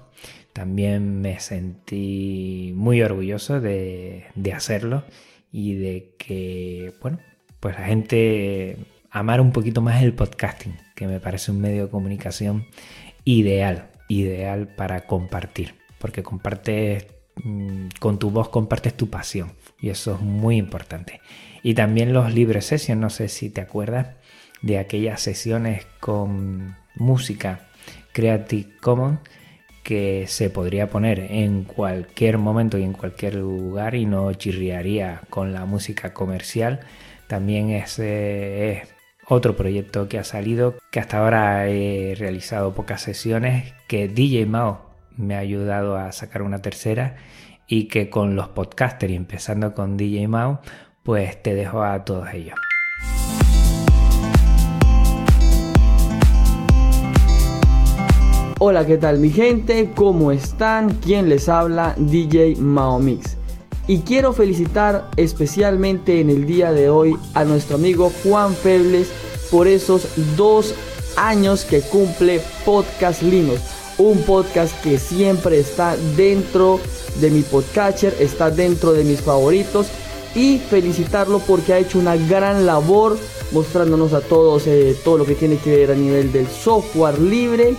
También me sentí muy orgulloso de, de hacerlo y de que, bueno, pues la gente amar un poquito más el podcasting, que me parece un medio de comunicación ideal, ideal para compartir, porque compartes con tu voz, compartes tu pasión y eso es muy importante. Y también los libres sessions, no sé si te acuerdas de aquellas sesiones con música Creative Commons que se podría poner en cualquier momento y en cualquier lugar y no chirriaría con la música comercial. También es, es otro proyecto que ha salido, que hasta ahora he realizado pocas sesiones, que DJ Mao me ha ayudado a sacar una tercera y que con los podcasters y empezando con DJ Mao, pues te dejo a todos ellos. Hola, ¿qué tal mi gente? ¿Cómo están? ¿Quién les habla? DJ Maomix. Y quiero felicitar especialmente en el día de hoy a nuestro amigo Juan Febles por esos dos años que cumple Podcast Linux. Un podcast que siempre está dentro de mi podcatcher, está dentro de mis favoritos. Y felicitarlo porque ha hecho una gran labor mostrándonos a todos eh, todo lo que tiene que ver a nivel del software libre,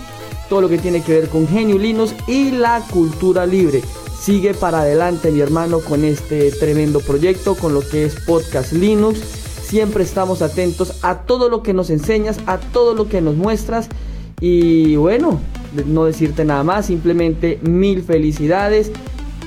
todo lo que tiene que ver con Genio Linux y la cultura libre. Sigue para adelante mi hermano con este tremendo proyecto, con lo que es Podcast Linux. Siempre estamos atentos a todo lo que nos enseñas, a todo lo que nos muestras. Y bueno, no decirte nada más, simplemente mil felicidades.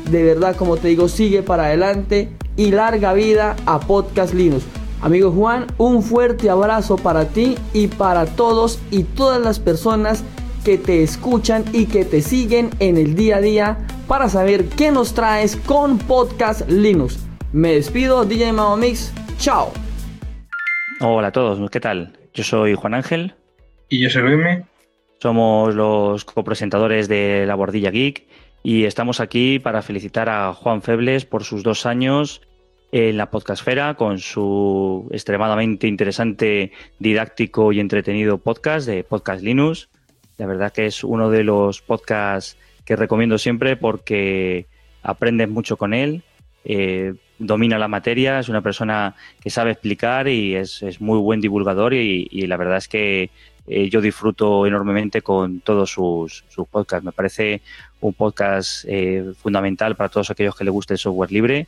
De verdad, como te digo, sigue para adelante y larga vida a Podcast Linux. Amigo Juan, un fuerte abrazo para ti y para todos y todas las personas que te escuchan y que te siguen en el día a día para saber qué nos traes con Podcast Linux. Me despido, DJ Mamo Mix. Chao. Hola a todos, ¿qué tal? Yo soy Juan Ángel. Y yo soy Luisme. Somos los copresentadores de La Bordilla Geek y estamos aquí para felicitar a Juan Febles por sus dos años en la podcastfera con su extremadamente interesante, didáctico y entretenido podcast de Podcast Linux. La verdad que es uno de los podcasts que recomiendo siempre porque aprendes mucho con él, eh, domina la materia, es una persona que sabe explicar y es, muy buen divulgador y, la verdad es que eh, yo disfruto enormemente con todos sus, sus podcasts. Me parece un podcast eh, fundamental para todos aquellos que le guste el software libre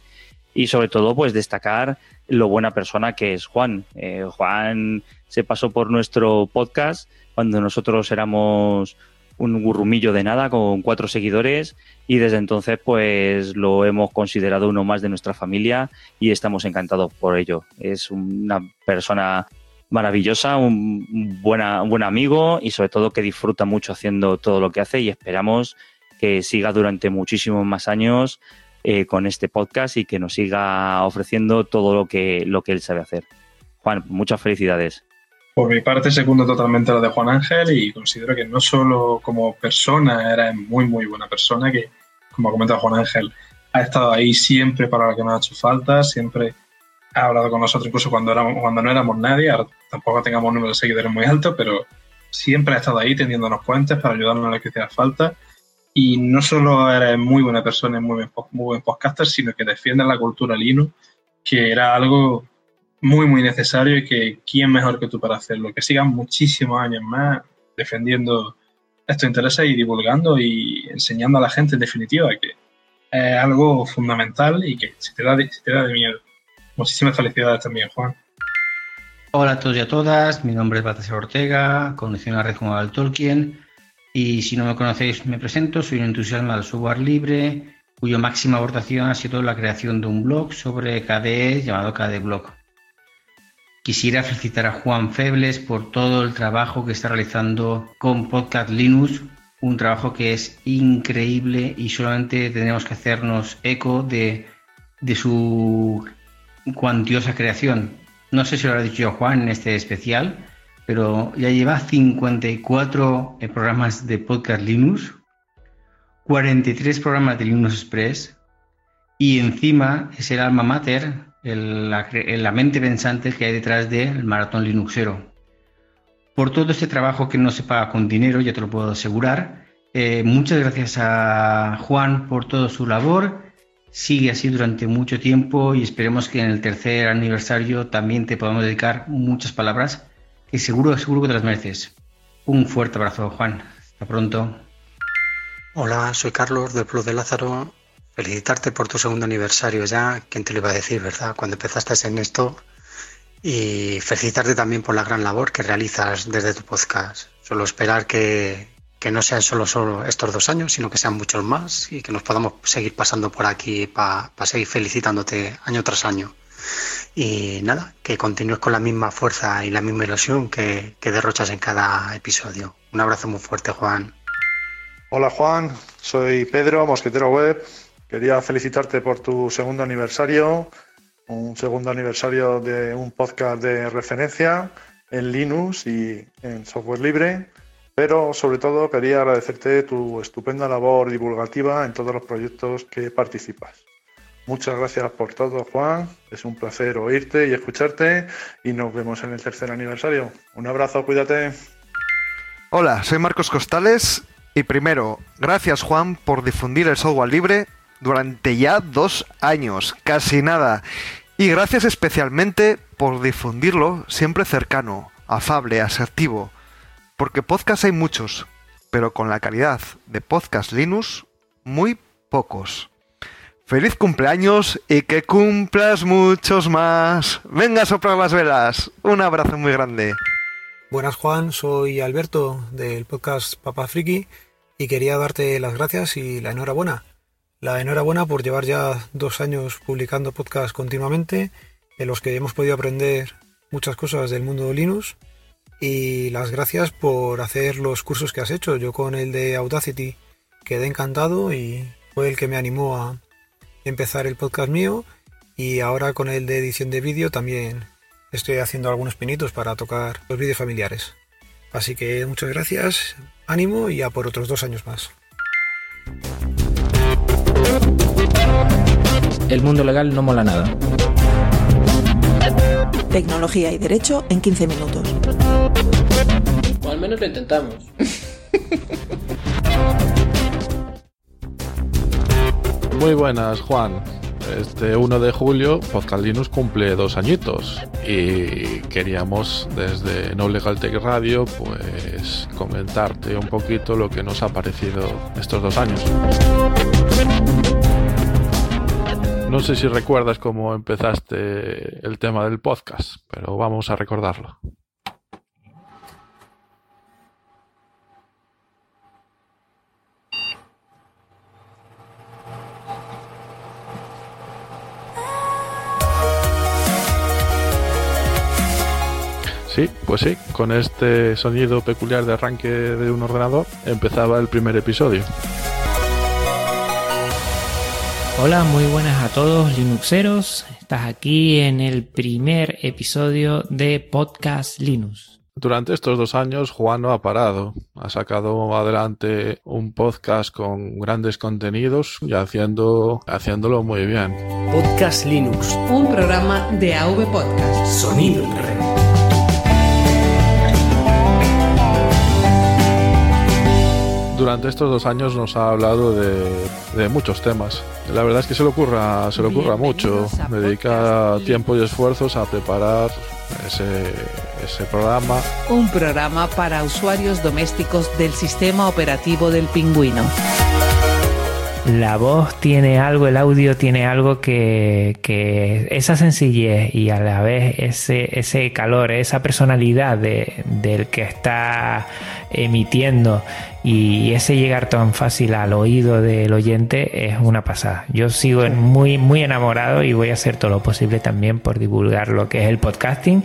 y sobre todo pues destacar lo buena persona que es Juan. Eh, Juan se pasó por nuestro podcast cuando nosotros éramos un gurrumillo de nada con cuatro seguidores y desde entonces pues lo hemos considerado uno más de nuestra familia y estamos encantados por ello. Es una persona maravillosa, un, buena, un buen amigo y sobre todo que disfruta mucho haciendo todo lo que hace y esperamos que siga durante muchísimos más años eh, con este podcast y que nos siga ofreciendo todo lo que, lo que él sabe hacer. Juan, muchas felicidades. Por mi parte, segundo totalmente lo de Juan Ángel y considero que no solo como persona, era muy, muy buena persona, que, como ha comentado Juan Ángel, ha estado ahí siempre para lo que nos ha hecho falta, siempre ha hablado con nosotros incluso cuando, éramos, cuando no éramos nadie, ahora tampoco tengamos un número de seguidores muy alto, pero siempre ha estado ahí tendiéndonos puentes para ayudarnos a lo que hiciera falta. Y no solo eres muy buena persona y muy buen, muy buen podcaster, sino que defiendes la cultura Linux, que era algo muy, muy necesario y que quién mejor que tú para hacerlo. Que sigan muchísimos años más defendiendo estos intereses y divulgando y enseñando a la gente, en definitiva, que es algo fundamental y que se te da de, te da de miedo. Muchísimas felicidades también, Juan. Hola a todos y a todas, mi nombre es Baltasar Ortega, conocido en la red como Al Tolkien. Y si no me conocéis, me presento. Soy un entusiasta del software libre, cuya máxima aportación ha sido la creación de un blog sobre KDE llamado KDE Blog. Quisiera felicitar a Juan Febles por todo el trabajo que está realizando con Podcast Linux, un trabajo que es increíble y solamente tenemos que hacernos eco de, de su cuantiosa creación. No sé si lo habrá dicho Juan en este especial, pero ya lleva 54 eh, programas de podcast Linux, 43 programas de Linux Express y encima es el alma mater, la, mente pensante que hay detrás del maratón Linuxero. Por todo este trabajo que no se paga con dinero, ya te lo puedo asegurar. Eh, muchas gracias a Juan por toda su labor. Sigue así durante mucho tiempo y esperemos que en el tercer aniversario también te podamos dedicar muchas palabras y seguro, seguro que te las mereces. Un fuerte abrazo, Juan. Hasta pronto. Hola, soy Carlos del Club de Lázaro. Felicitarte por tu segundo aniversario ya. ¿Quién te lo iba a decir, verdad? Cuando empezaste en esto. Y felicitarte también por la gran labor que realizas desde tu podcast. Solo esperar que, que no sean solo, estos dos años, sino que sean muchos más y que nos podamos seguir pasando por aquí para seguir felicitándote año tras año. Y nada, que continúes con la misma fuerza y la misma ilusión que, derrochas en cada episodio. Un abrazo muy fuerte, Juan. Hola, Juan. Soy Pedro, Mosquetero Web. Quería felicitarte por tu segundo aniversario, un segundo aniversario de un podcast de referencia en Linux y en software libre. Pero sobre todo quería agradecerte tu estupenda labor divulgativa en todos los proyectos que participas. Muchas gracias por todo, Juan. Es un placer oírte y escucharte y nos vemos en el tercer aniversario. Un abrazo, cuídate. Hola, soy Marcos Costales y primero, gracias Juan por difundir el software libre durante ya dos años, casi nada. Y gracias especialmente por difundirlo siempre cercano, afable, asertivo. Porque podcast hay muchos, pero con la calidad de podcast Linux, muy pocos. Feliz cumpleaños y que cumplas muchos más. Venga a soplar las velas. Un abrazo muy grande. Buenas Juan, soy Alberto del podcast Papa Friki y quería darte las gracias y la enhorabuena. La enhorabuena por llevar ya dos años publicando podcasts continuamente en los que hemos podido aprender muchas cosas del mundo de Linux y las gracias por hacer los cursos que has hecho. Yo con el de Audacity quedé encantado y fue el que me animó a empezar el podcast mío y ahora con el de edición de vídeo también estoy haciendo algunos pinitos para tocar los vídeos familiares. Así que muchas gracias, ánimo y a por otros dos años más. El mundo legal no mola nada. Tecnología y derecho en 15 minutos. O al menos lo intentamos. (laughs) Muy buenas, Juan. Este 1 de julio, Podcast Linux cumple dos añitos y queríamos desde No Legal Tech Radio pues comentarte un poquito lo que nos ha parecido estos dos años. No sé si recuerdas cómo empezaste el tema del podcast, pero vamos a recordarlo. Sí, pues sí, con este sonido peculiar de arranque de un ordenador empezaba el primer episodio. Hola, muy buenas a todos Linuxeros. Estás aquí en el primer episodio de Podcast Linux. Durante estos dos años Juan no ha parado. Ha sacado adelante un podcast con grandes contenidos y haciendo, haciéndolo muy bien. Podcast Linux. Un programa de AV Podcast. Sonido durante estos dos años nos ha hablado de, muchos temas. La verdad es que se le ocurra, se le ocurra mucho. Dedica tiempo y esfuerzos a preparar ese, ese programa. Un programa para usuarios domésticos del sistema operativo del pingüino. La voz tiene algo, el audio tiene algo que, que esa sencillez y a la vez ese, ese calor, esa personalidad de, del que está emitiendo y ese llegar tan fácil al oído del oyente es una pasada. Yo sigo muy, muy enamorado y voy a hacer todo lo posible también por divulgar lo que es el podcasting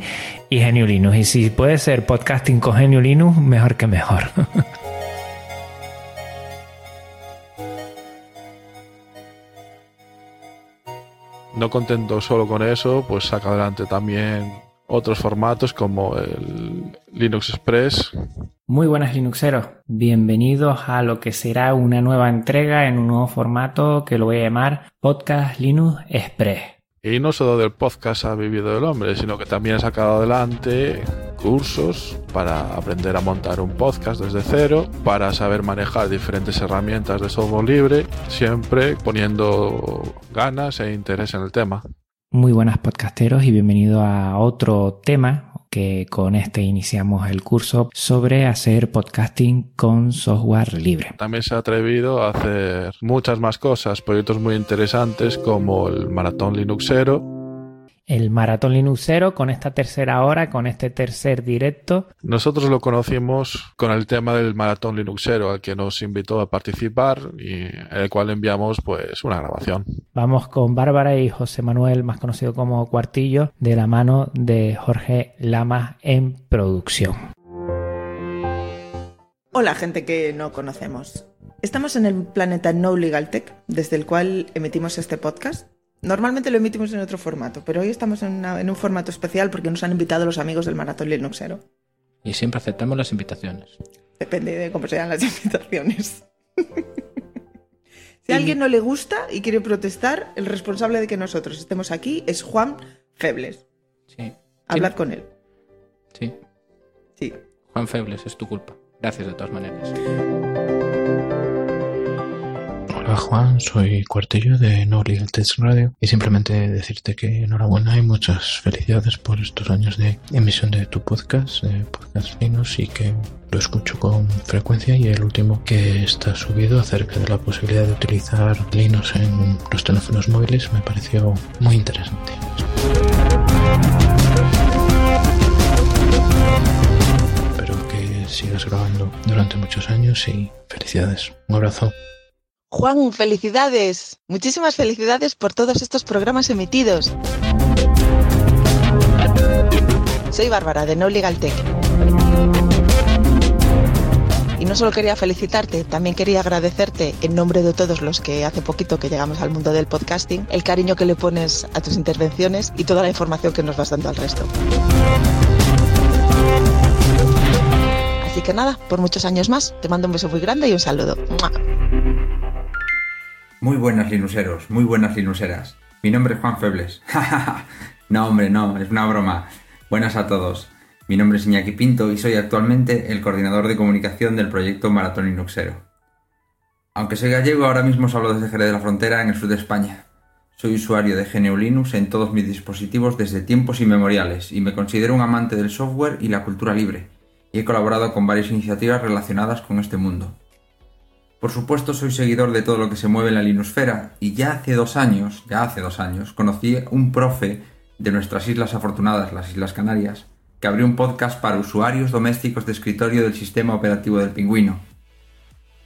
y Genio Linux. Y si puede ser podcasting con Genio Linux, mejor que mejor. (laughs) no contento solo con eso, pues saca adelante también otros formatos como el Linux Express. Muy buenas Linuxeros, bienvenidos a lo que será una nueva entrega en un nuevo formato que lo voy a llamar Podcast Linux Express. Y no solo del podcast ha vivido el hombre, sino que también ha sacado adelante cursos para aprender a montar un podcast desde cero, para saber manejar diferentes herramientas de software libre, siempre poniendo ganas e interés en el tema. Muy buenas podcasteros y bienvenido a otro tema que con este iniciamos el curso sobre hacer podcasting con software libre. También se ha atrevido a hacer muchas más cosas, proyectos muy interesantes como el Maratón Linuxero, el Maratón Linuxero con esta tercera hora, con este tercer directo. Nosotros lo conocimos con el tema del Maratón Linuxero, al que nos invitó a participar y el cual enviamos pues una grabación. Vamos con Bárbara y José Manuel, más conocido como Cuartillo, de la mano de Jorge Lamas en producción. Hola gente que no conocemos. Estamos en el planeta No Legal Tech, desde el cual emitimos este podcast Normalmente lo emitimos en otro formato, pero hoy estamos en, un formato especial porque nos han invitado los amigos del Maratón Linuxero. Y siempre aceptamos las invitaciones. Depende de cómo sean las (laughs) invitaciones. si a alguien no le gusta y quiere protestar, el responsable de que nosotros estemos aquí es Juan Febles. Sí. Hablad con él. Sí. Sí. Juan Febles, es tu culpa. Gracias de todas maneras. Juan, soy Cuartillo de No Test Radio y simplemente decirte que enhorabuena y muchas felicidades por estos años de emisión de tu podcast, Podcast Linux y que lo escucho con frecuencia y el último que está subido acerca de la posibilidad de utilizar Linux en los teléfonos móviles me pareció muy interesante. Espero que sigas grabando durante muchos años y felicidades. Un abrazo. Juan, felicidades. Muchísimas felicidades por todos estos programas emitidos. Soy Bárbara de No Legal Tech. Y no solo quería felicitarte, también quería agradecerte en nombre de todos los que hace poquito que llegamos al mundo del podcasting, el cariño que le pones a tus intervenciones y toda la información que nos vas dando al resto. Así que nada, por muchos años más, te mando un beso muy grande y un saludo. ¡Mua! Muy buenas linuseros, muy buenas linuseras. Mi nombre es Juan Febles. (laughs) no, hombre, no, es una broma. Buenas a todos. Mi nombre es Iñaki Pinto y soy actualmente el coordinador de comunicación del proyecto Maratón Linuxero. Aunque soy gallego, ahora mismo os hablo desde Jerez de la Frontera, en el sur de España. Soy usuario de GNU Linux en todos mis dispositivos desde tiempos inmemoriales y me considero un amante del software y la cultura libre, y he colaborado con varias iniciativas relacionadas con este mundo. Por supuesto soy seguidor de todo lo que se mueve en la Linusfera y ya hace dos años, ya hace dos años, conocí un profe de nuestras islas afortunadas, las Islas Canarias, que abrió un podcast para usuarios domésticos de escritorio del sistema operativo del pingüino.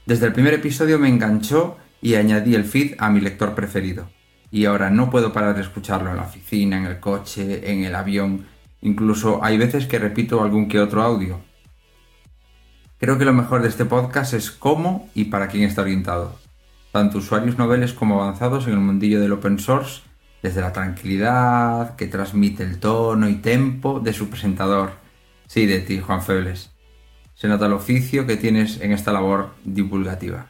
Desde el primer episodio me enganchó y añadí el feed a mi lector preferido. Y ahora no puedo parar de escucharlo en la oficina, en el coche, en el avión, incluso hay veces que repito algún que otro audio. Creo que lo mejor de este podcast es cómo y para quién está orientado. Tanto usuarios noveles como avanzados en el mundillo del open source, desde la tranquilidad que transmite el tono y tempo de su presentador. Sí, de ti, Juan Febles. Se nota el oficio que tienes en esta labor divulgativa.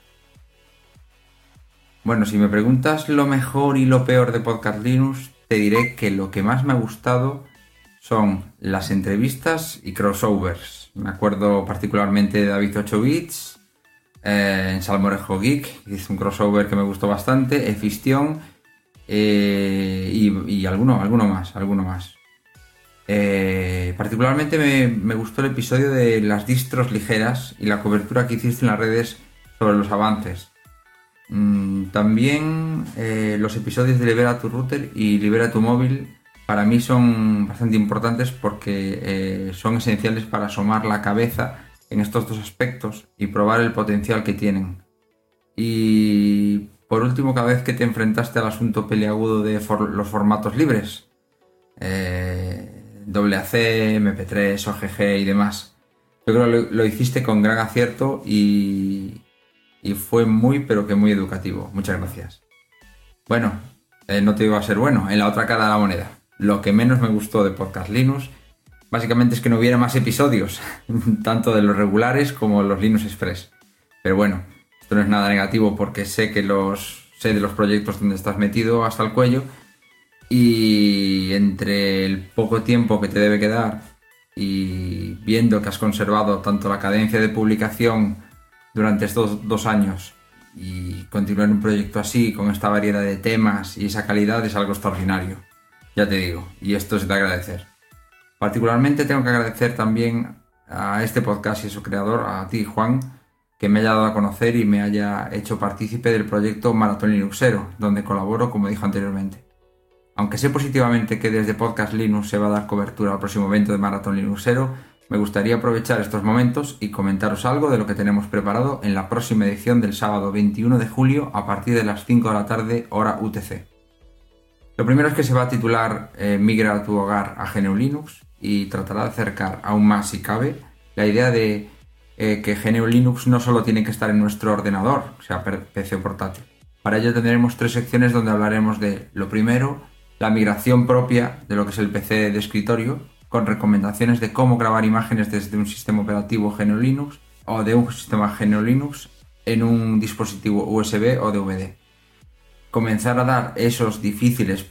Bueno, si me preguntas lo mejor y lo peor de Podcast Linux, te diré que lo que más me ha gustado son las entrevistas y crossovers. Me acuerdo particularmente de David 8 Bits, eh, en Salmorejo Geek, hizo un crossover que me gustó bastante, Efistion eh, y, y, alguno, alguno más, alguno más. Eh, particularmente me, me, gustó el episodio de las distros ligeras y la cobertura que hiciste en las redes sobre los avances. Mm, también eh, los episodios de Libera tu router y Libera tu móvil para mí son bastante importantes porque eh, son esenciales para asomar la cabeza en estos dos aspectos y probar el potencial que tienen. Y por último, cada vez que te enfrentaste al asunto peliagudo de los formatos libres, eh, WAC, MP3, OGG y demás, yo creo que lo, hiciste con gran acierto y, y, fue muy, pero que muy educativo. Muchas gracias. Bueno, eh, no te iba a ser bueno, en la otra cara de la moneda. Lo que menos me gustó de Podcast Linux básicamente es que no hubiera más episodios, (laughs) tanto de los regulares como los Linux Express. Pero bueno, esto no es nada negativo porque sé que los sé de los proyectos donde estás metido hasta el cuello y entre el poco tiempo que te debe quedar y viendo que has conservado tanto la cadencia de publicación durante estos dos años y continuar un proyecto así con esta variedad de temas y esa calidad es algo extraordinario. Ya te digo, y esto es de agradecer. Particularmente tengo que agradecer también a este podcast y a su creador, a ti Juan, que me haya dado a conocer y me haya hecho partícipe del proyecto Maratón Linuxero, donde colaboro como dije anteriormente. Aunque sé positivamente que desde Podcast Linux se va a dar cobertura al próximo evento de Maratón Linuxero, me gustaría aprovechar estos momentos y comentaros algo de lo que tenemos preparado en la próxima edición del sábado 21 de julio a partir de las 5 de la tarde hora UTC. Lo primero es que se va a titular eh, Migra a tu hogar a GNU Linux y tratará de acercar aún más si cabe la idea de eh, que GNU Linux no solo tiene que estar en nuestro ordenador, sea PC portátil. Para ello tendremos tres secciones donde hablaremos de lo primero, la migración propia de lo que es el PC de escritorio, con recomendaciones de cómo grabar imágenes desde un sistema operativo GNU Linux o de un sistema GNU Linux en un dispositivo USB o DVD. Comenzar a dar esos difíciles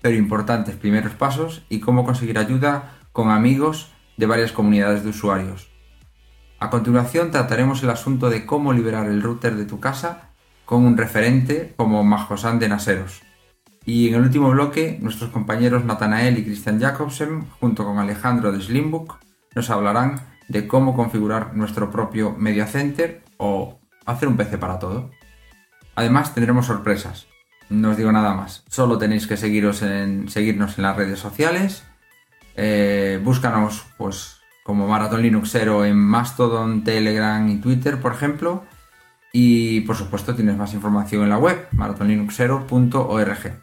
pero importantes primeros pasos y cómo conseguir ayuda con amigos de varias comunidades de usuarios. A continuación trataremos el asunto de cómo liberar el router de tu casa con un referente como Majosan de Naseros. Y en el último bloque, nuestros compañeros Nathanael y Christian Jacobsen, junto con Alejandro de Slimbook, nos hablarán de cómo configurar nuestro propio Media Center o hacer un PC para todo. Además, tendremos sorpresas. No os digo nada más. Solo tenéis que seguirnos en las redes sociales. Eh, búscanos, pues, como Marathon Linuxero en Mastodon, Telegram y Twitter, por ejemplo. Y por supuesto tienes más información en la web, marathonlinuxero.org.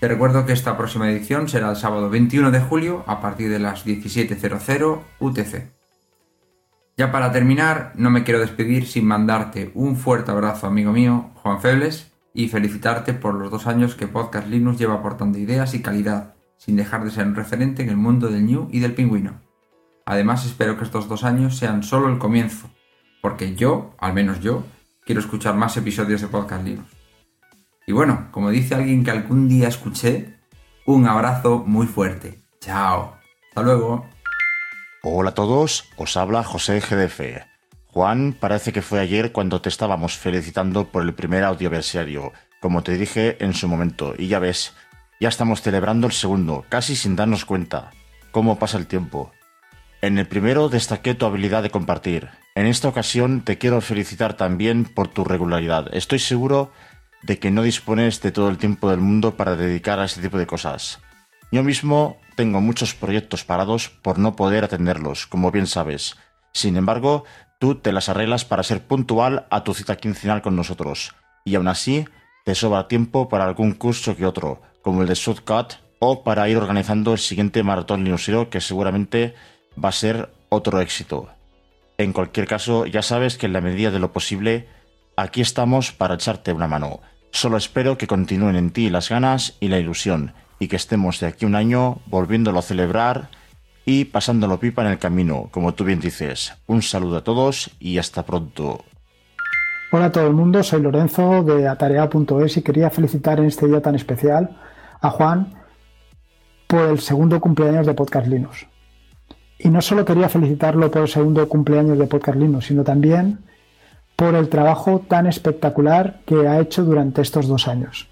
Te recuerdo que esta próxima edición será el sábado 21 de julio a partir de las 17.00 UTC. Ya para terminar, no me quiero despedir sin mandarte un fuerte abrazo, amigo mío, Juan Febles, y felicitarte por los dos años que Podcast Linux lleva aportando ideas y calidad, sin dejar de ser un referente en el mundo del New y del pingüino. Además, espero que estos dos años sean solo el comienzo, porque yo, al menos yo, quiero escuchar más episodios de Podcast Linux. Y bueno, como dice alguien que algún día escuché, un abrazo muy fuerte. Chao. Hasta luego. Hola a todos, os habla José GDF. Juan, parece que fue ayer cuando te estábamos felicitando por el primer audioversario, como te dije en su momento, y ya ves, ya estamos celebrando el segundo, casi sin darnos cuenta. ¿Cómo pasa el tiempo? En el primero destaqué tu habilidad de compartir. En esta ocasión te quiero felicitar también por tu regularidad. Estoy seguro de que no dispones de todo el tiempo del mundo para dedicar a este tipo de cosas. Yo mismo tengo muchos proyectos parados por no poder atenderlos, como bien sabes. Sin embargo, tú te las arreglas para ser puntual a tu cita quincenal con nosotros, y aún así te sobra tiempo para algún curso que otro, como el de Shotcut, o para ir organizando el siguiente maratón linuxero que seguramente va a ser otro éxito. En cualquier caso, ya sabes que en la medida de lo posible, aquí estamos para echarte una mano. Solo espero que continúen en ti las ganas y la ilusión, y que estemos de aquí un año volviéndolo a celebrar y pasándolo pipa en el camino, como tú bien dices. Un saludo a todos y hasta pronto. Hola a todo el mundo, soy Lorenzo de atarea.es y quería felicitar en este día tan especial a Juan por el segundo cumpleaños de Podcast Linux. Y no solo quería felicitarlo por el segundo cumpleaños de Podcast Linux, sino también por el trabajo tan espectacular que ha hecho durante estos dos años.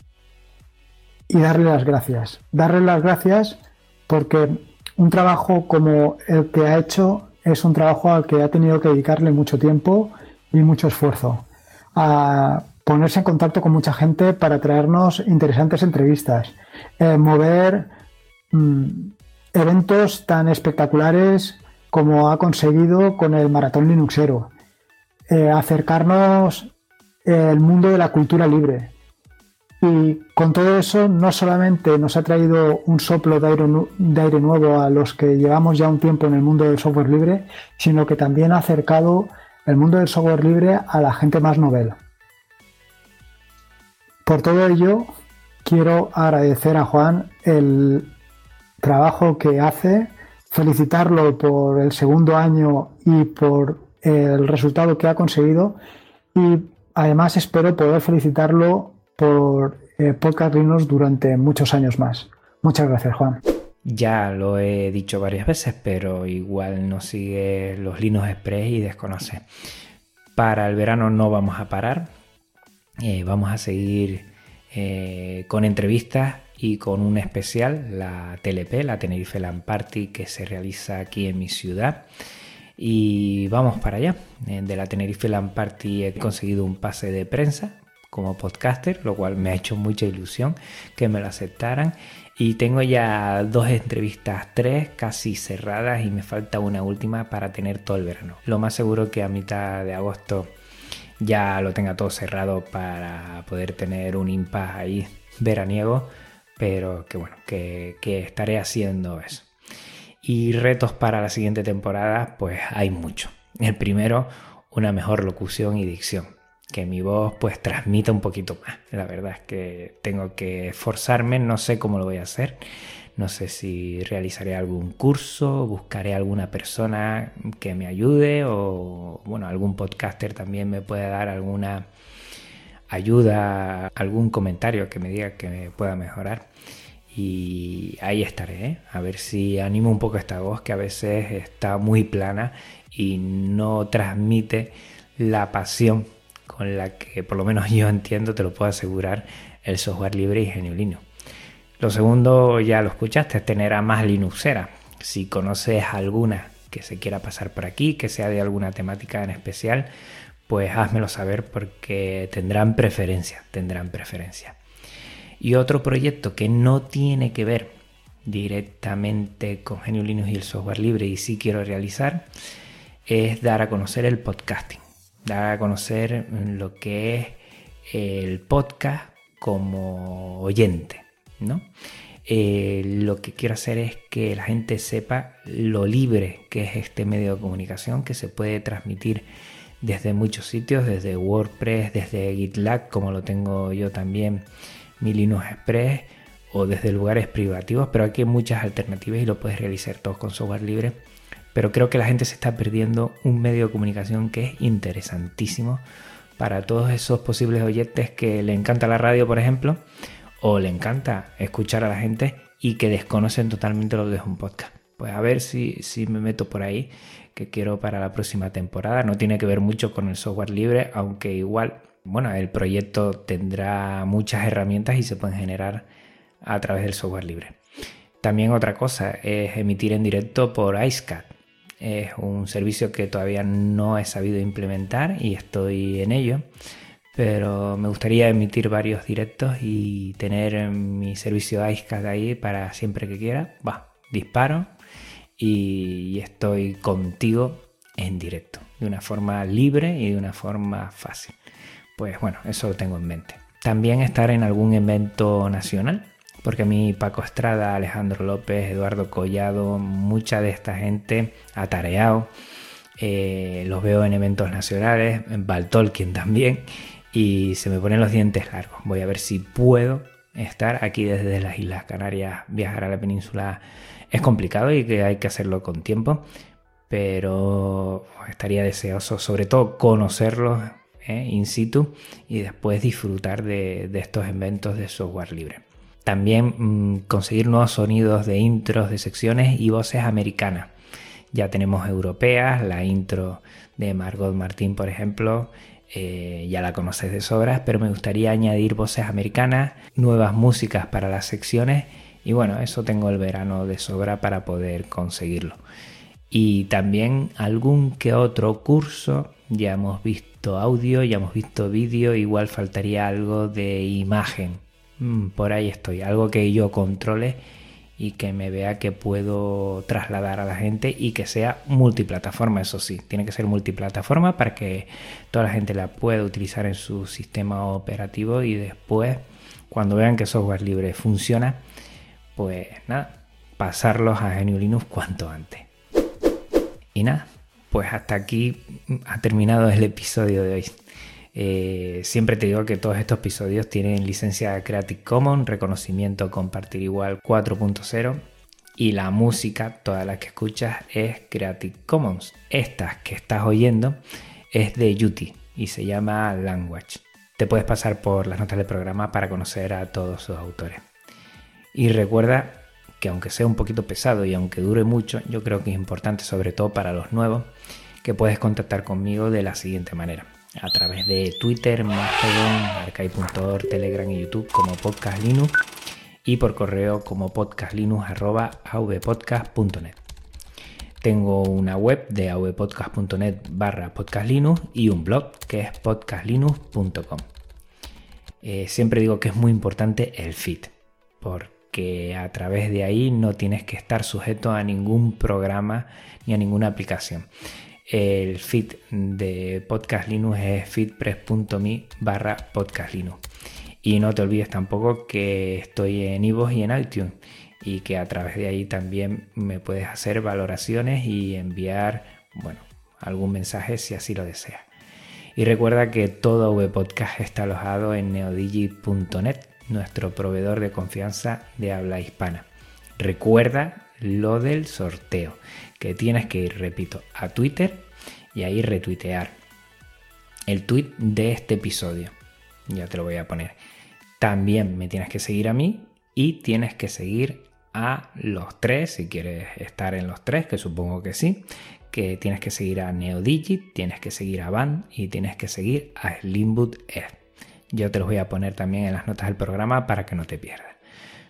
Y darle las gracias. Darle las gracias porque un trabajo como el que ha hecho es un trabajo al que ha tenido que dedicarle mucho tiempo y mucho esfuerzo. A ponerse en contacto con mucha gente para traernos interesantes entrevistas. Eh, mover mm, eventos tan espectaculares como ha conseguido con el Maratón Linuxero eh, acercarnos el mundo de la cultura libre. Y con todo eso no solamente nos ha traído un soplo de aire, de aire, nuevo a los que llevamos ya un tiempo en el mundo del software libre, sino que también ha acercado el mundo del software libre a la gente más novela. Por todo ello, quiero agradecer a Juan el trabajo que hace, felicitarlo por el segundo año y por el resultado que ha conseguido y además espero poder felicitarlo por eh, Podcast durante muchos años más. Muchas gracias, Juan. Ya lo he dicho varias veces, pero igual no sigue los Linux Express y desconoce. Para el verano no vamos a parar. Eh, vamos a seguir eh, con entrevistas y con un especial, la TLP, la Tenerife Land Party, que se realiza aquí en mi ciudad. Y vamos para allá. Eh, de la Tenerife Land Party he conseguido un pase de prensa como podcaster, lo cual me ha hecho mucha ilusión que me lo aceptaran. Y tengo ya dos entrevistas, tres casi cerradas y me falta una última para tener todo el verano. Lo más seguro que a mitad de agosto ya lo tenga todo cerrado para poder tener un impas ahí veraniego, pero que bueno, que, que estaré haciendo eso. Y retos para la siguiente temporada, pues hay mucho. El primero, una mejor locución y dicción. Que mi voz pues transmita un poquito más. La verdad es que tengo que esforzarme, no sé cómo lo voy a hacer. No sé si realizaré algún curso, buscaré alguna persona que me ayude o bueno, algún podcaster también me puede dar alguna ayuda, algún comentario que me diga que me pueda mejorar. Y ahí estaré, ¿eh? a ver si animo un poco esta voz que a veces está muy plana y no transmite la pasión con la que por lo menos (laughs) yo entiendo, te lo puedo asegurar, el software libre y Genio Lo segundo, ya lo escuchaste, es tener a más Linuxera. Si conoces alguna que se quiera pasar por aquí, que sea de alguna temática en especial, pues házmelo saber porque tendrán preferencia, tendrán preferencia. Y otro proyecto que no tiene que ver directamente con Genio Linux y el software libre y sí quiero realizar es dar a conocer el podcasting, dar a conocer lo que es el podcast como oyente, ¿no? Eh, lo que quiero hacer es que la gente sepa lo libre que es este medio de comunicación, que se puede transmitir desde muchos sitios, desde WordPress, desde GitLab, como lo tengo yo también mi Linux Express o desde lugares privativos, pero aquí hay muchas alternativas y lo puedes realizar todo con software libre. Pero creo que la gente se está perdiendo un medio de comunicación que es interesantísimo para todos esos posibles oyentes que le encanta la radio, por ejemplo, o le encanta escuchar a la gente y que desconocen totalmente lo que es un podcast. Pues a ver si, si me meto por ahí, que quiero para la próxima temporada. No tiene que ver mucho con el software libre, aunque igual bueno, el proyecto tendrá muchas herramientas y se pueden generar a través del software libre. También otra cosa es emitir en directo por IceCat. Es un servicio que todavía no he sabido implementar y estoy en ello. Pero me gustaría emitir varios directos y tener mi servicio IceCat ahí para siempre que quiera. Va, disparo y estoy contigo en directo, de una forma libre y de una forma fácil pues bueno, eso lo tengo en mente. También estar en algún evento nacional, porque a mí Paco Estrada, Alejandro López, Eduardo Collado, mucha de esta gente atareado, eh, los veo en eventos nacionales, en Baltolkien también, y se me ponen los dientes largos. Voy a ver si puedo estar aquí desde las Islas Canarias, viajar a la península es complicado y que hay que hacerlo con tiempo, pero estaría deseoso sobre todo conocerlos ¿eh? in situ y después disfrutar de, estos eventos de software libre. También mm, conseguir nuevos sonidos de intros de secciones y voces americanas. Ya tenemos europeas, la intro de Margot Martín, por ejemplo, eh, ya la conoces de sobras, pero me gustaría añadir voces americanas, nuevas músicas para las secciones y bueno, eso tengo el verano de sobra para poder conseguirlo. Y también algún que otro curso, ya hemos visto audio, ya hemos visto vídeo, igual faltaría algo de imagen. Mm, por ahí estoy, algo que yo controle y que me vea que puedo trasladar a la gente y que sea multiplataforma, eso sí, tiene que ser multiplataforma para que toda la gente la pueda utilizar en su sistema operativo y después, cuando vean que software libre funciona, pues nada, pasarlos a GNU Linux cuanto antes. Y nada, pues hasta aquí ha terminado el episodio de hoy. Eh, siempre te digo que todos estos episodios tienen licencia Creative Commons, reconocimiento compartir igual 4.0 y la música, toda la que escuchas es Creative Commons. Esta que estás oyendo es de Yuti y se llama Language. Te puedes pasar por las notas del programa para conocer a todos sus autores. Y recuerda que aunque sea un poquito pesado y aunque dure mucho, yo creo que es importante, sobre todo para los nuevos, que puedes contactar conmigo de la siguiente manera. A través de Twitter, Mastodon, Arcai.org, Telegram y YouTube como Podcast Linux y por correo como podcastlinux.avpodcast.net. Tengo una web de avpodcast.net barra podcastlinux y un blog que es podcastlinux.com. Eh, siempre digo que es muy importante el feed, porque que a través de ahí no tienes que estar sujeto a ningún programa ni a ninguna aplicación. El feed de Podcast Linux es feedpress.me barra Podcast Linux. Y no te olvides tampoco que estoy en iVoox y en iTunes y que a través de ahí también me puedes hacer valoraciones y enviar, bueno, algún mensaje si así lo deseas. Y recuerda que todo Podcast está alojado en neodigi.net, nuestro proveedor de confianza de habla hispana. Recuerda lo del sorteo, que tienes que ir, repito, a Twitter y ahí retuitear el tweet de este episodio. Ya te lo voy a poner. También me tienes que seguir a mí y tienes que seguir a los tres, si quieres estar en los tres, que supongo que sí, que tienes que seguir a Neodigit, tienes que seguir a Van y tienes que seguir a Slimboot Ed. Yo te los voy a poner también en las notas del programa para que no te pierdas.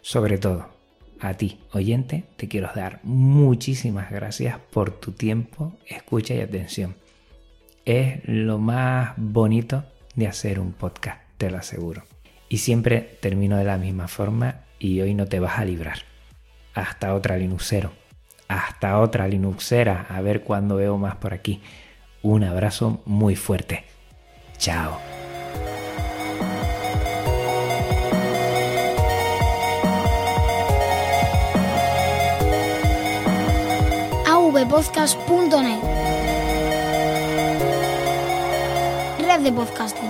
Sobre todo, a ti, oyente, te quiero dar muchísimas gracias por tu tiempo, escucha y atención. Es lo más bonito de hacer un podcast, te lo aseguro. Y siempre termino de la misma forma y hoy no te vas a librar. Hasta otra Linuxero. Hasta otra Linuxera. A ver cuándo veo más por aquí. Un abrazo muy fuerte. Chao. avpodcast.net Red de podcasting.